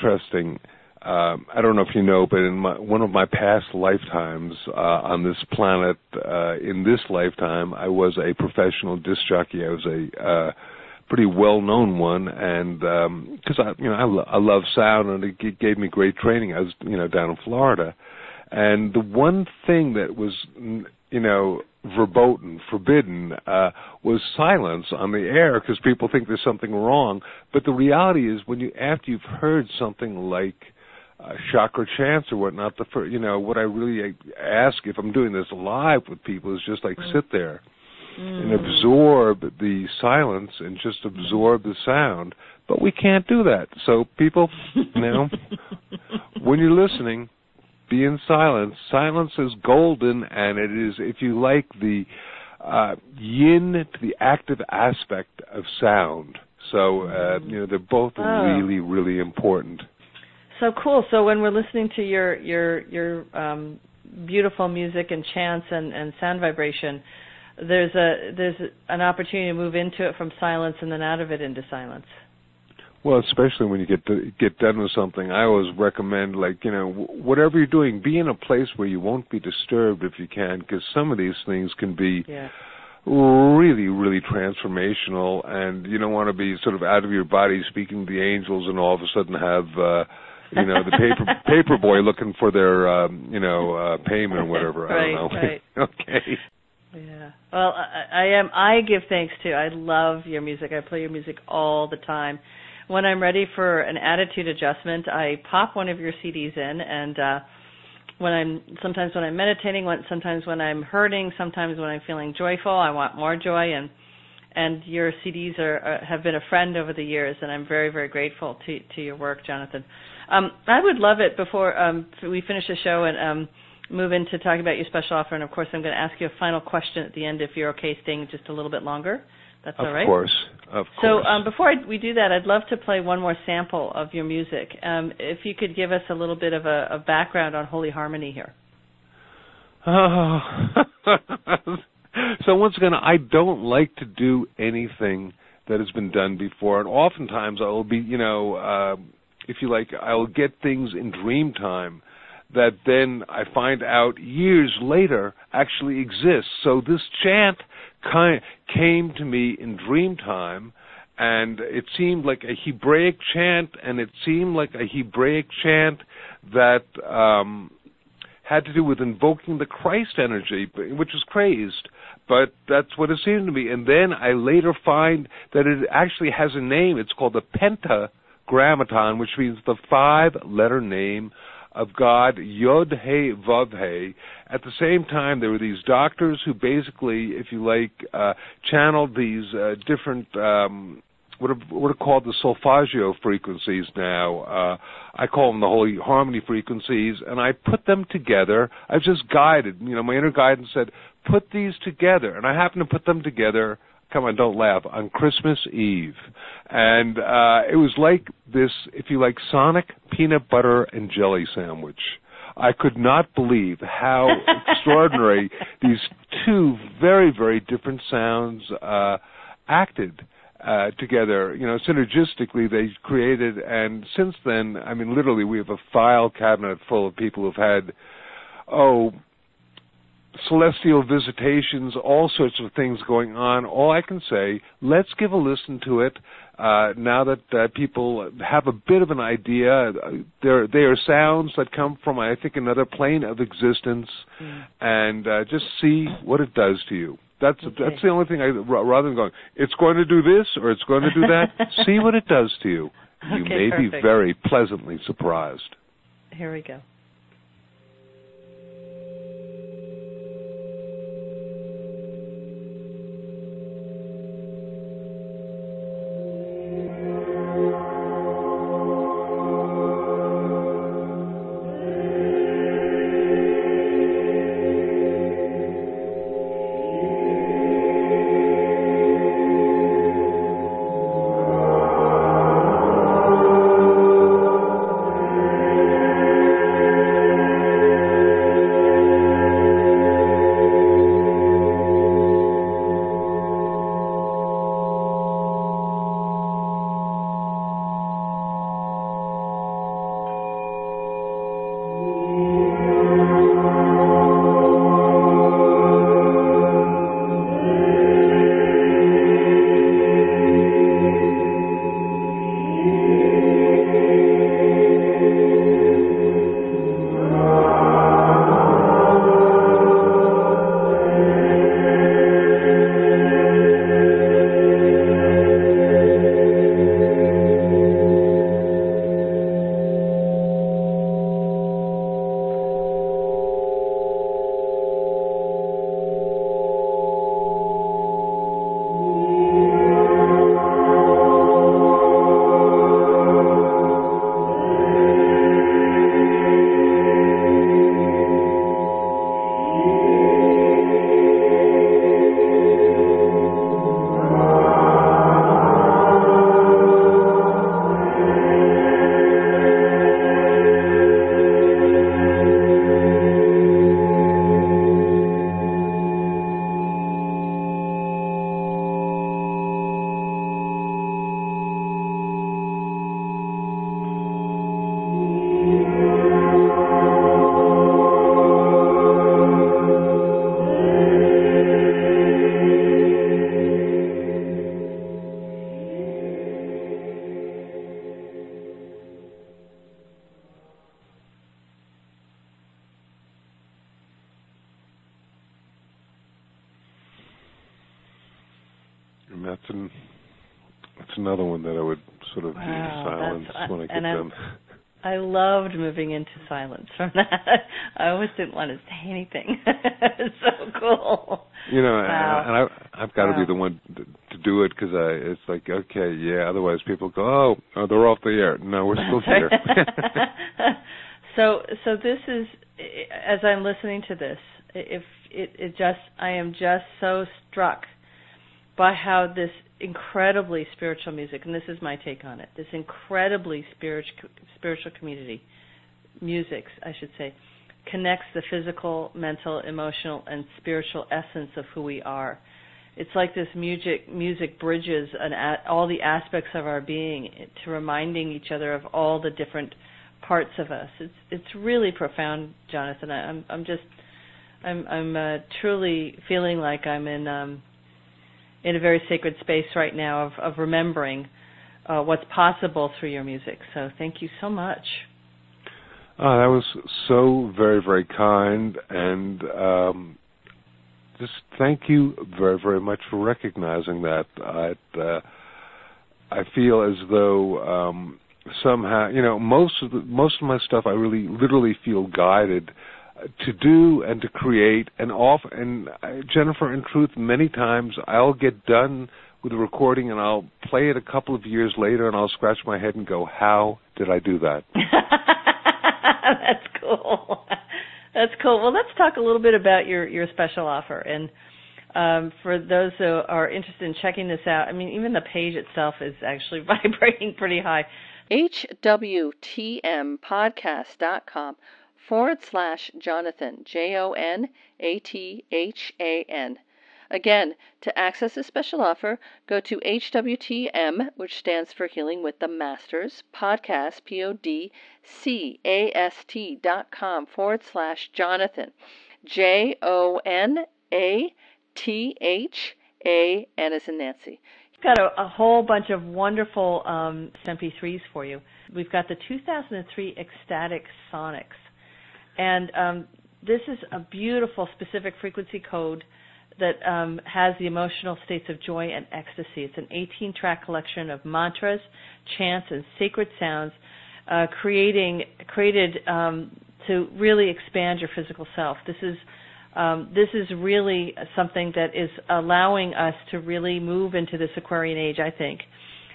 Interesting. Um, I don't know if you know, but in my, one of my past lifetimes uh, on this planet, uh, in this lifetime, I was a professional disc jockey. I was a uh, pretty well-known one, and because um, I, you know, I, lo- I love sound, and it g- gave me great training. I was, you know, down in Florida, and the one thing that was, you know, verboten, forbidden, uh, was silence on the air because people think there's something wrong. But the reality is, when you after you've heard something like uh, chakra chants or whatnot, the first, you know what I really ask if I'm doing this live with people is just like mm. sit there mm. and absorb the silence and just absorb the sound. But we can't do that. So people, you know, when you're listening be in silence. Silence is golden, and it is, if you like, the uh, yin to the active aspect of sound. So, uh, you know, they're both oh. really, really important. So cool. So when we're listening to your your your um, beautiful music and chants and, and sound vibration, there's a there's an opportunity to move into it from silence and then out of it into silence. Well, especially when you get to get done with something, I always recommend like you know whatever you're doing, be in a place where you won't be disturbed if you can, because some of these things can be yeah. really, really transformational, and you don't want to be sort of out of your body speaking to the angels, and all of a sudden have uh, you know the paper paper boy looking for their um, you know uh, payment or whatever. right, I don't know. Right. okay. Yeah. Well, I, I am. I give thanks too. I love your music. I play your music all the time when I'm ready for an attitude adjustment, I pop one of your CDs in, and uh, when I'm sometimes when I'm meditating, when, sometimes when I'm hurting, sometimes when I'm feeling joyful, I want more joy, and and your CDs are, are have been a friend over the years, and I'm very very grateful to to your work, Jonathan. Um, I would love it before um, we finish the show and um, move into talking about your special offer, and of course I'm going to ask you a final question at the end if you're okay staying just a little bit longer. That's of all right. Of course, of course. So um, before I, we do that, I'd love to play one more sample of your music. Um, if you could give us a little bit of a, a background on Holy Harmony here. Oh. so once again, I don't like to do anything that has been done before, and oftentimes I will be, you know, uh, if you like, I will get things in dream time that then I find out years later actually exists. So this chant came to me in dream time and it seemed like a Hebraic chant and it seemed like a Hebraic chant that um had to do with invoking the Christ energy, which was crazed, but that's what it seemed to me. And then I later find that it actually has a name. It's called the Pentagrammaton, which means the five-letter name of God, Yod He Vav He. At the same time, there were these doctors who basically, if you like, uh, channeled these uh, different um, what are, what are called the solfeggio frequencies now. Uh, I call them the holy harmony frequencies, and I put them together. I was just guided. You know, my inner guidance said, put these together, and I happened to put them together. Come on, don't laugh. On Christmas Eve, and uh, it was like this, if you like, Sonic peanut butter and jelly sandwich. I could not believe how extraordinary these two very, very different sounds uh, acted uh, together. You know, synergistically they created, and since then, I mean, literally, we have a file cabinet full of people who've had, oh, celestial visitations, all sorts of things going on. All I can say, let's give a listen to it. Uh, now that uh, people have a bit of an idea, there they are sounds that come from, I think, another plane of existence, mm. and uh, just see what it does to you. That's okay. that's the only thing I rather than going. It's going to do this or it's going to do that. see what it does to you. You okay, may perfect. be very pleasantly surprised. Here we go. From that. I always didn't want to say anything. it's so cool. You know, wow. and I, I've got to wow. be the one to, to do it because I. It's like okay, yeah. Otherwise, people go, oh, oh they're off the air. No, we're still here. so, so this is as I'm listening to this. If it, it just, I am just so struck by how this incredibly spiritual music, and this is my take on it, this incredibly spiritual spiritual community musics, I should say, connects the physical, mental, emotional, and spiritual essence of who we are. It's like this music music bridges an, all the aspects of our being to reminding each other of all the different parts of us. It's it's really profound, Jonathan. I, I'm I'm just I'm I'm uh, truly feeling like I'm in um, in a very sacred space right now of of remembering uh, what's possible through your music. So thank you so much. Oh, that was so very very kind, and um, just thank you very very much for recognizing that. I uh, I feel as though um, somehow you know most of the, most of my stuff I really literally feel guided to do and to create and off and uh, Jennifer in truth many times I'll get done with a recording and I'll play it a couple of years later and I'll scratch my head and go how did I do that That's cool That's cool well let's talk a little bit about your your special offer and um, for those who are interested in checking this out, I mean, even the page itself is actually vibrating pretty high. HWTMpodcast.com forward slash Jonathan, J O N A T H A N. Again, to access a special offer, go to HWTM, which stands for Healing with the Masters, podcast, P O D C A S T dot com forward slash Jonathan, J O N A T H A N as in Nancy. Got a, a, whole bunch of wonderful um, MP3s for you. We've got the 2003 Ecstatic Sonics, and um, this is a beautiful specific frequency code that um, has the emotional states of joy and ecstasy. It's an 18-track collection of mantras, chants, and sacred sounds, uh, creating created um, to really expand your physical self. This is um, this is really something that is allowing us to really move into this Aquarian age, I think,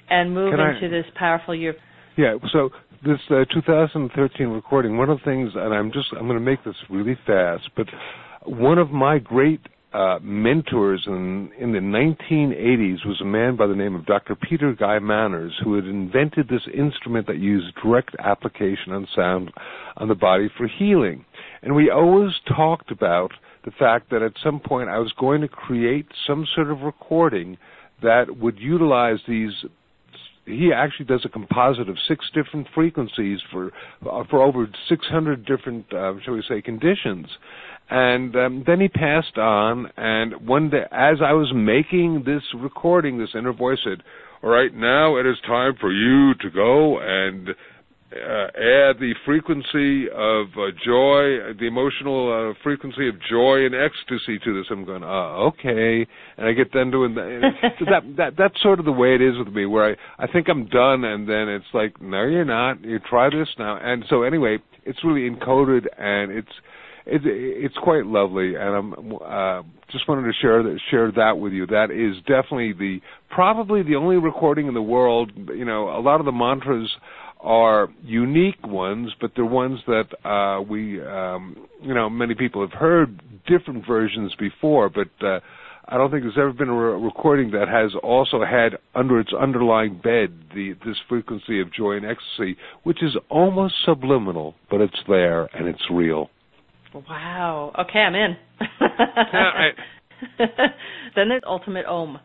and move Can into I, this powerful year. Yeah. So this uh, 2013 recording, one of the things, and I'm just I'm going to make this really fast, but one of my great uh, mentors in, in the 1980s was a man by the name of Dr. Peter Guy Manners, who had invented this instrument that used direct application on sound on the body for healing. And we always talked about the fact that at some point I was going to create some sort of recording that would utilize these he actually does a composite of six different frequencies for uh, for over 600 different, uh, shall we say, conditions. And um, then he passed on. And one day, as I was making this recording, this inner voice said, "All right, now it is time for you to go and uh, add the frequency of uh, joy, the emotional uh, frequency of joy and ecstasy to this. I'm going, oh, okay, and I get then doing that. so that that that's sort of the way it is with me, where I I think I'm done, and then it's like, no, you're not. You try this now, and so anyway, it's really encoded, and it's it's it's quite lovely, and I'm uh, just wanted to share that share that with you. That is definitely the probably the only recording in the world. You know, a lot of the mantras are unique ones, but they're ones that uh, we, um, you know, many people have heard different versions before, but uh, I don't think there's ever been a re- recording that has also had under its underlying bed the this frequency of joy and ecstasy, which is almost subliminal, but it's there and it's real. Wow. Okay, I'm in. then there's Ultimate Om.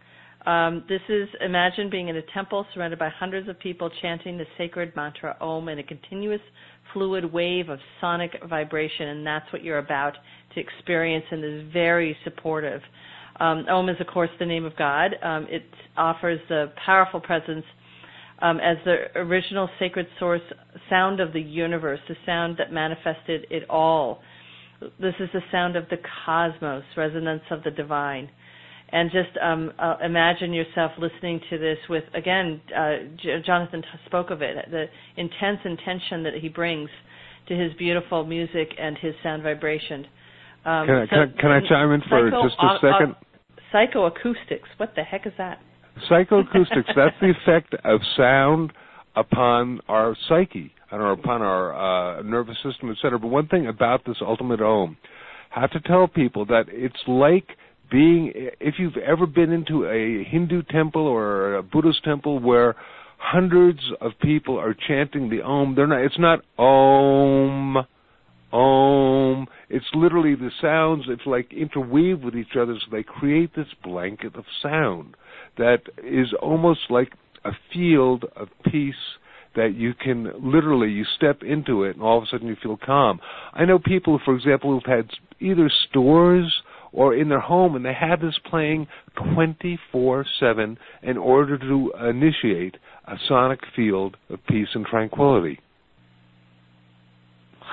Um, this is imagine being in a temple surrounded by hundreds of people chanting the sacred mantra Om in a continuous fluid wave of sonic vibration, and that's what you're about to experience in this very supportive. Um, Om is, of course, the name of God. Um, it offers the powerful presence um, as the original sacred source sound of the universe, the sound that manifested it all. This is the sound of the cosmos, resonance of the divine. And just um, uh, imagine yourself listening to this with again uh, J- jonathan t- spoke of it the intense intention that he brings to his beautiful music and his sound vibration. Um, can, I, so, can, can I chime in for psycho, just a second? psychoacoustics. What the heck is that? Psychoacoustics that's the effect of sound upon our psyche and or upon our uh, nervous system etc but one thing about this ultimate om have to tell people that it's like being if you've ever been into a Hindu temple or a Buddhist temple where hundreds of people are chanting the om they're not it's not om om it's literally the sounds it's like interweave with each other so they create this blanket of sound that is almost like a field of peace that you can literally you step into it and all of a sudden you feel calm. I know people, for example, who've had either stores or in their home and they have this playing 24/7 in order to initiate a sonic field of peace and tranquility.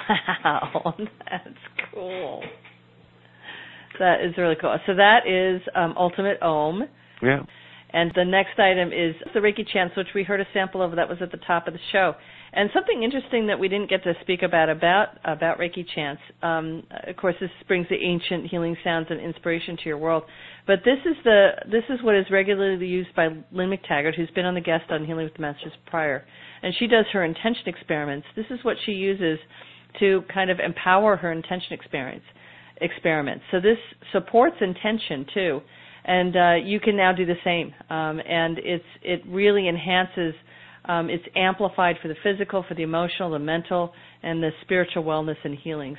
Wow, that's cool. That is really cool. So that is um, Ultimate Om. Yeah. And the next item is the Reiki chants, which we heard a sample of. That was at the top of the show. And something interesting that we didn't get to speak about about about Reiki chants. Um, of course, this brings the ancient healing sounds and inspiration to your world. But this is the this is what is regularly used by Lynne McTaggart, who's been on the guest on Healing with the Masters prior, and she does her intention experiments. This is what she uses to kind of empower her intention experience experiments. So this supports intention too, and uh, you can now do the same. Um, and it's it really enhances. Um, it's amplified for the physical, for the emotional, the mental, and the spiritual wellness and healings.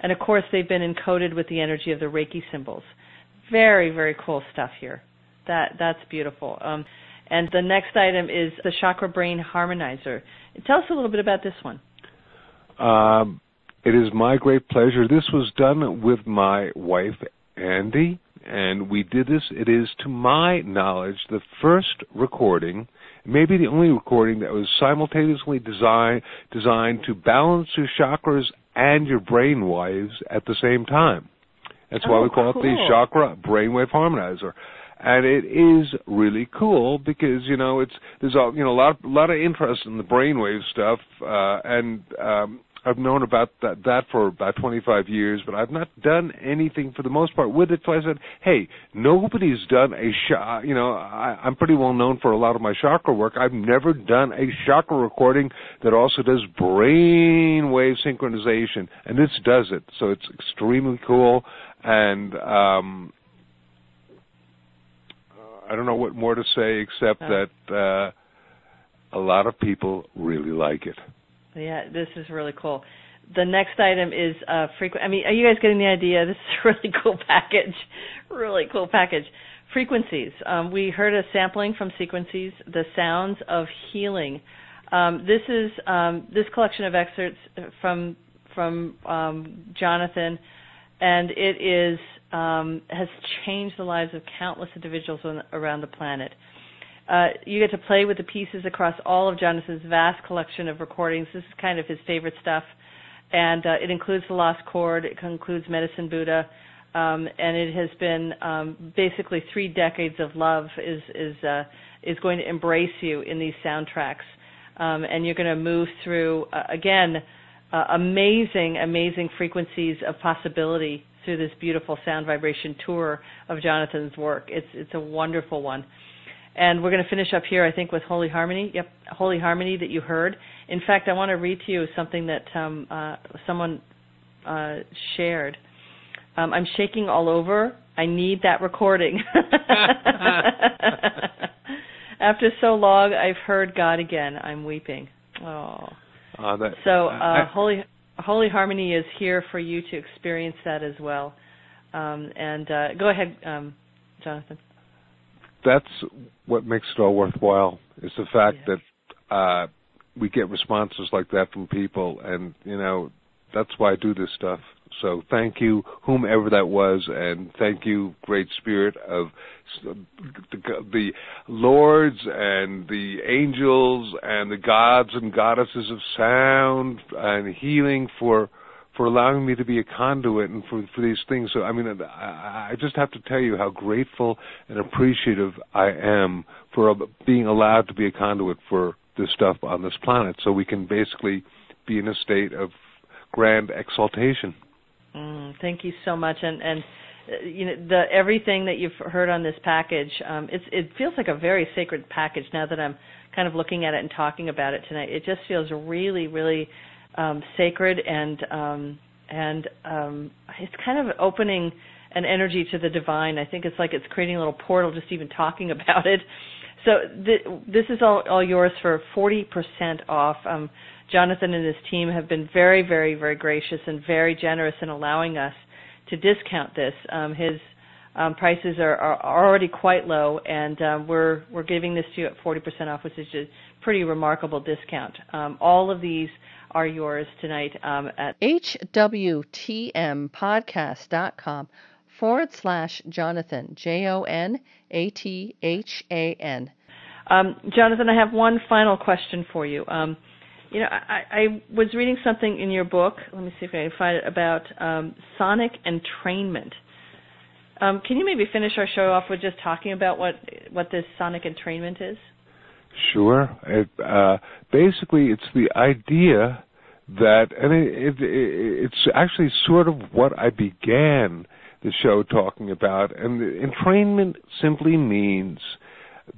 And of course, they've been encoded with the energy of the Reiki symbols. Very, very cool stuff here. That that's beautiful. Um, and the next item is the Chakra Brain Harmonizer. Tell us a little bit about this one. Um, it is my great pleasure. This was done with my wife, Andi, and we did this. It is, to my knowledge, the first recording, maybe the only recording that was simultaneously designed designed to balance your chakras and your brain waves at the same time. That's why oh, we call cool. it the chakra brainwave harmonizer. And it is really cool because you know it's there's a you know a lot a lot of interest in the brainwave stuff, uh, and um, I've known about that, that for about 25 years, but I've not done anything for the most part with it. So I said, hey, nobody's done a shot. You know, I, I'm pretty well known for a lot of my chakra work. I've never done a chakra recording that also does brain wave synchronization, and this does it. So it's extremely cool, and um, I don't know what more to say except Oh. that uh, a lot of people really like it. Yeah, this is really cool. The next item is uh, frequent. I mean, are you guys getting the idea? This is a really cool package. Really cool package. Frequencies. Um, we heard a sampling from Frequencies, the sounds of healing. Um, this is um, this collection of excerpts from from um, Jonathan, and it is um, has changed the lives of countless individuals on, around the planet. Uh, you get to play with the pieces across all of Jonathan's vast collection of recordings. This is kind of his favorite stuff, and uh, it includes the Lost Chord. It includes Medicine Buddha, um, and it has been um, basically three decades of love is is uh, is going to embrace you in these soundtracks, um, and you're going to move through uh, again uh, amazing, amazing frequencies of possibility through this beautiful sound vibration tour of Jonathan's work. It's it's a wonderful one. And we're going to finish up here, I think, with Holy Harmony. Yep, Holy Harmony that you heard. In fact, I want to read to you something that um, uh, someone uh, shared. Um, I'm shaking all over. I need that recording. After so long, I've heard God again. I'm weeping. Oh. Uh, that, So, uh, I- Holy Holy Harmony is here for you to experience that as well. Um, and uh, go ahead, um, Jonathan. That's what makes it all worthwhile is the fact Yeah. that uh we get responses like that from people and you know that's why I do this stuff. So thank you whomever that was and thank you great spirit of the, the lords and the angels and the gods and goddesses of sound and healing for for allowing me to be a conduit and for for these things. So I mean, I, I just have to tell you how grateful and appreciative I am for being allowed to be a conduit for this stuff on this planet, so we can basically be in a state of grand exaltation. Mm, thank you so much, and and uh, you know the everything that you've heard on this package. Um, it's it feels like a very sacred package now that I'm kind of looking at it and talking about it tonight. It just feels really, really um, sacred and um, and um, it's kind of opening an energy to the divine. I think it's like it's creating a little portal just even talking about it. So th- this is all, all yours for 40% off. Um, Jonathan and his team have been very, very, very gracious and very generous in allowing us to discount this. Um, his Um, prices are, are, already quite low, and um, we're we're giving this to you at 40% off, which is a pretty remarkable discount. Um, all of these are yours tonight um, at hwtmpodcast.com forward slash Jonathan, J O N A T H A N. Um, Jonathan, I have one final question for you. Um, you know, I, I, was reading something in your book. Let me see if I can find it about um, sonic entrainment. Um, can you maybe finish our show off with just talking about what what this sonic entrainment is? Sure. It, uh, basically, it's the idea that, and it, it, it's actually sort of what I began the show talking about. And entrainment simply means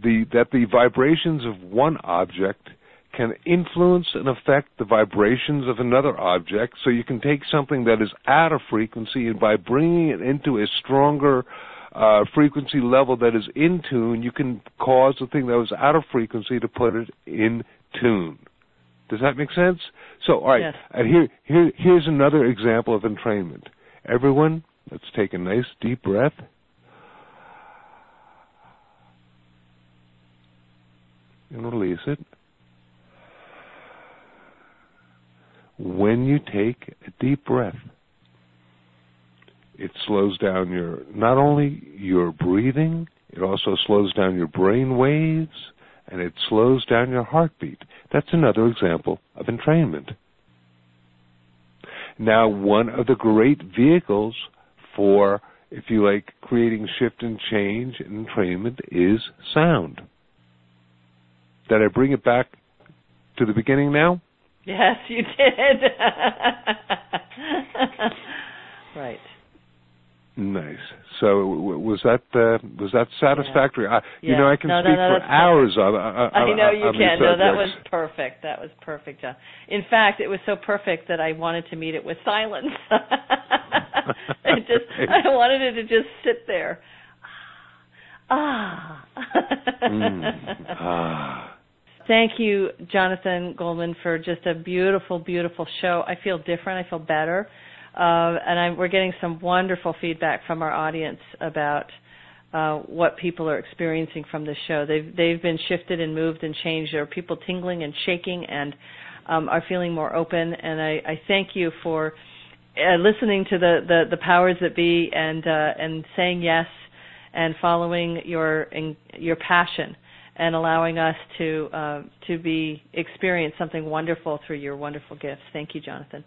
the that the vibrations of one object can influence and affect the vibrations of another object. So you can take something that is out of frequency and by bringing it into a stronger uh, frequency level that is in tune, you can cause the thing that was out of frequency to put it in tune. Does that make sense? So, all right, yes. and here, here, here's another example of entrainment. Everyone, let's take a nice deep breath. And release it. When you take a deep breath, it slows down your not only your breathing, it also slows down your brain waves and it slows down your heartbeat. That's another example of entrainment. Now, one of the great vehicles for, if you like, creating shift and change and entrainment is sound. Did I bring it back to the beginning now? Yes, you did. right. Nice. So was that uh, was that satisfactory? Yeah. I, you yeah. know, I can no, speak no, no, for hours on. I know you on can. No, that was perfect. That was perfect, John. In fact, it was so perfect that I wanted to meet it with silence. it just, I wanted it to just sit there. Ah. mm. ah. Thank you, Jonathan Goldman, for just a beautiful, beautiful show. I feel different. I feel better. Uh, and I'm, we're getting some wonderful feedback from our audience about uh, what people are experiencing from this show. They've they've been shifted and moved and changed. There are people tingling and shaking and um, are feeling more open. And I, I thank you for uh, listening to the, the, the powers that be and uh, and saying yes and following your your passion and allowing us to uh, to be experience something wonderful through your wonderful gifts. Thank you, Jonathan.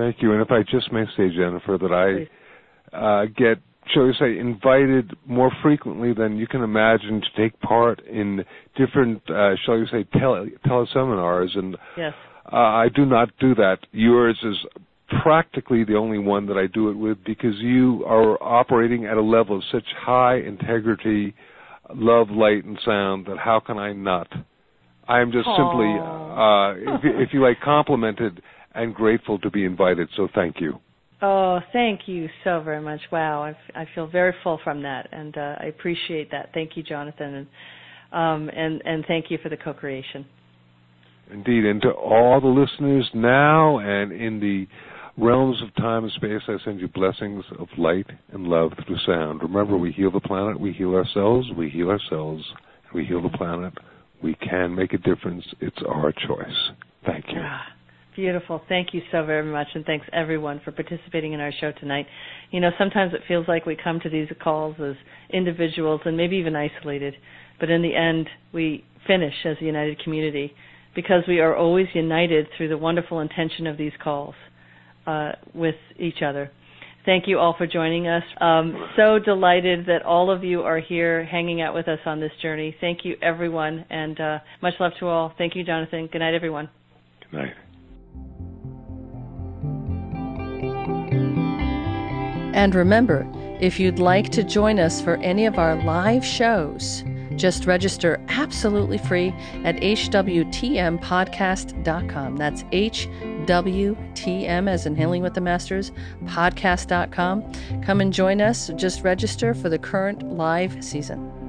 Thank you. And if I just may say, Jennifer, that I uh, get, shall we say, invited more frequently than you can imagine to take part in different, uh, shall we say, tele- teleseminars. And yes. uh, I do not do that. Yours is practically the only one that I do it with because you are operating at a level of such high integrity, love, light, and sound that how can I not? I am just Aww. simply, uh, if, if you like, complimented and grateful to be invited. So thank you. Oh, thank you so very much. Wow, I, I feel very full from that, and uh, I appreciate that. Thank you, Jonathan, and um, and and thank you for the co-creation. Indeed, and to all the listeners now and in the realms of time and space, I send you blessings of light and love through sound. Remember, we heal the planet, we heal ourselves, we heal ourselves, we heal the planet. We can make a difference. It's our choice. Thank you. Beautiful. Thank you so very much, and thanks everyone for participating in our show tonight. You know, sometimes it feels like we come to these calls as individuals and maybe even isolated, but in the end, we finish as a united community because we are always united through the wonderful intention of these calls uh, with each other. Thank you all for joining us. Um, so delighted that all of you are here hanging out with us on this journey. Thank you, everyone, and uh, much love to all. Thank you, Jonathan. Good night, everyone. Good night. And remember, if you'd like to join us for any of our live shows, just register absolutely free at hwtmpodcast.com. That's HWTM as in Healing with the Masters, podcast.com. Come and join us. Just register for the current live season.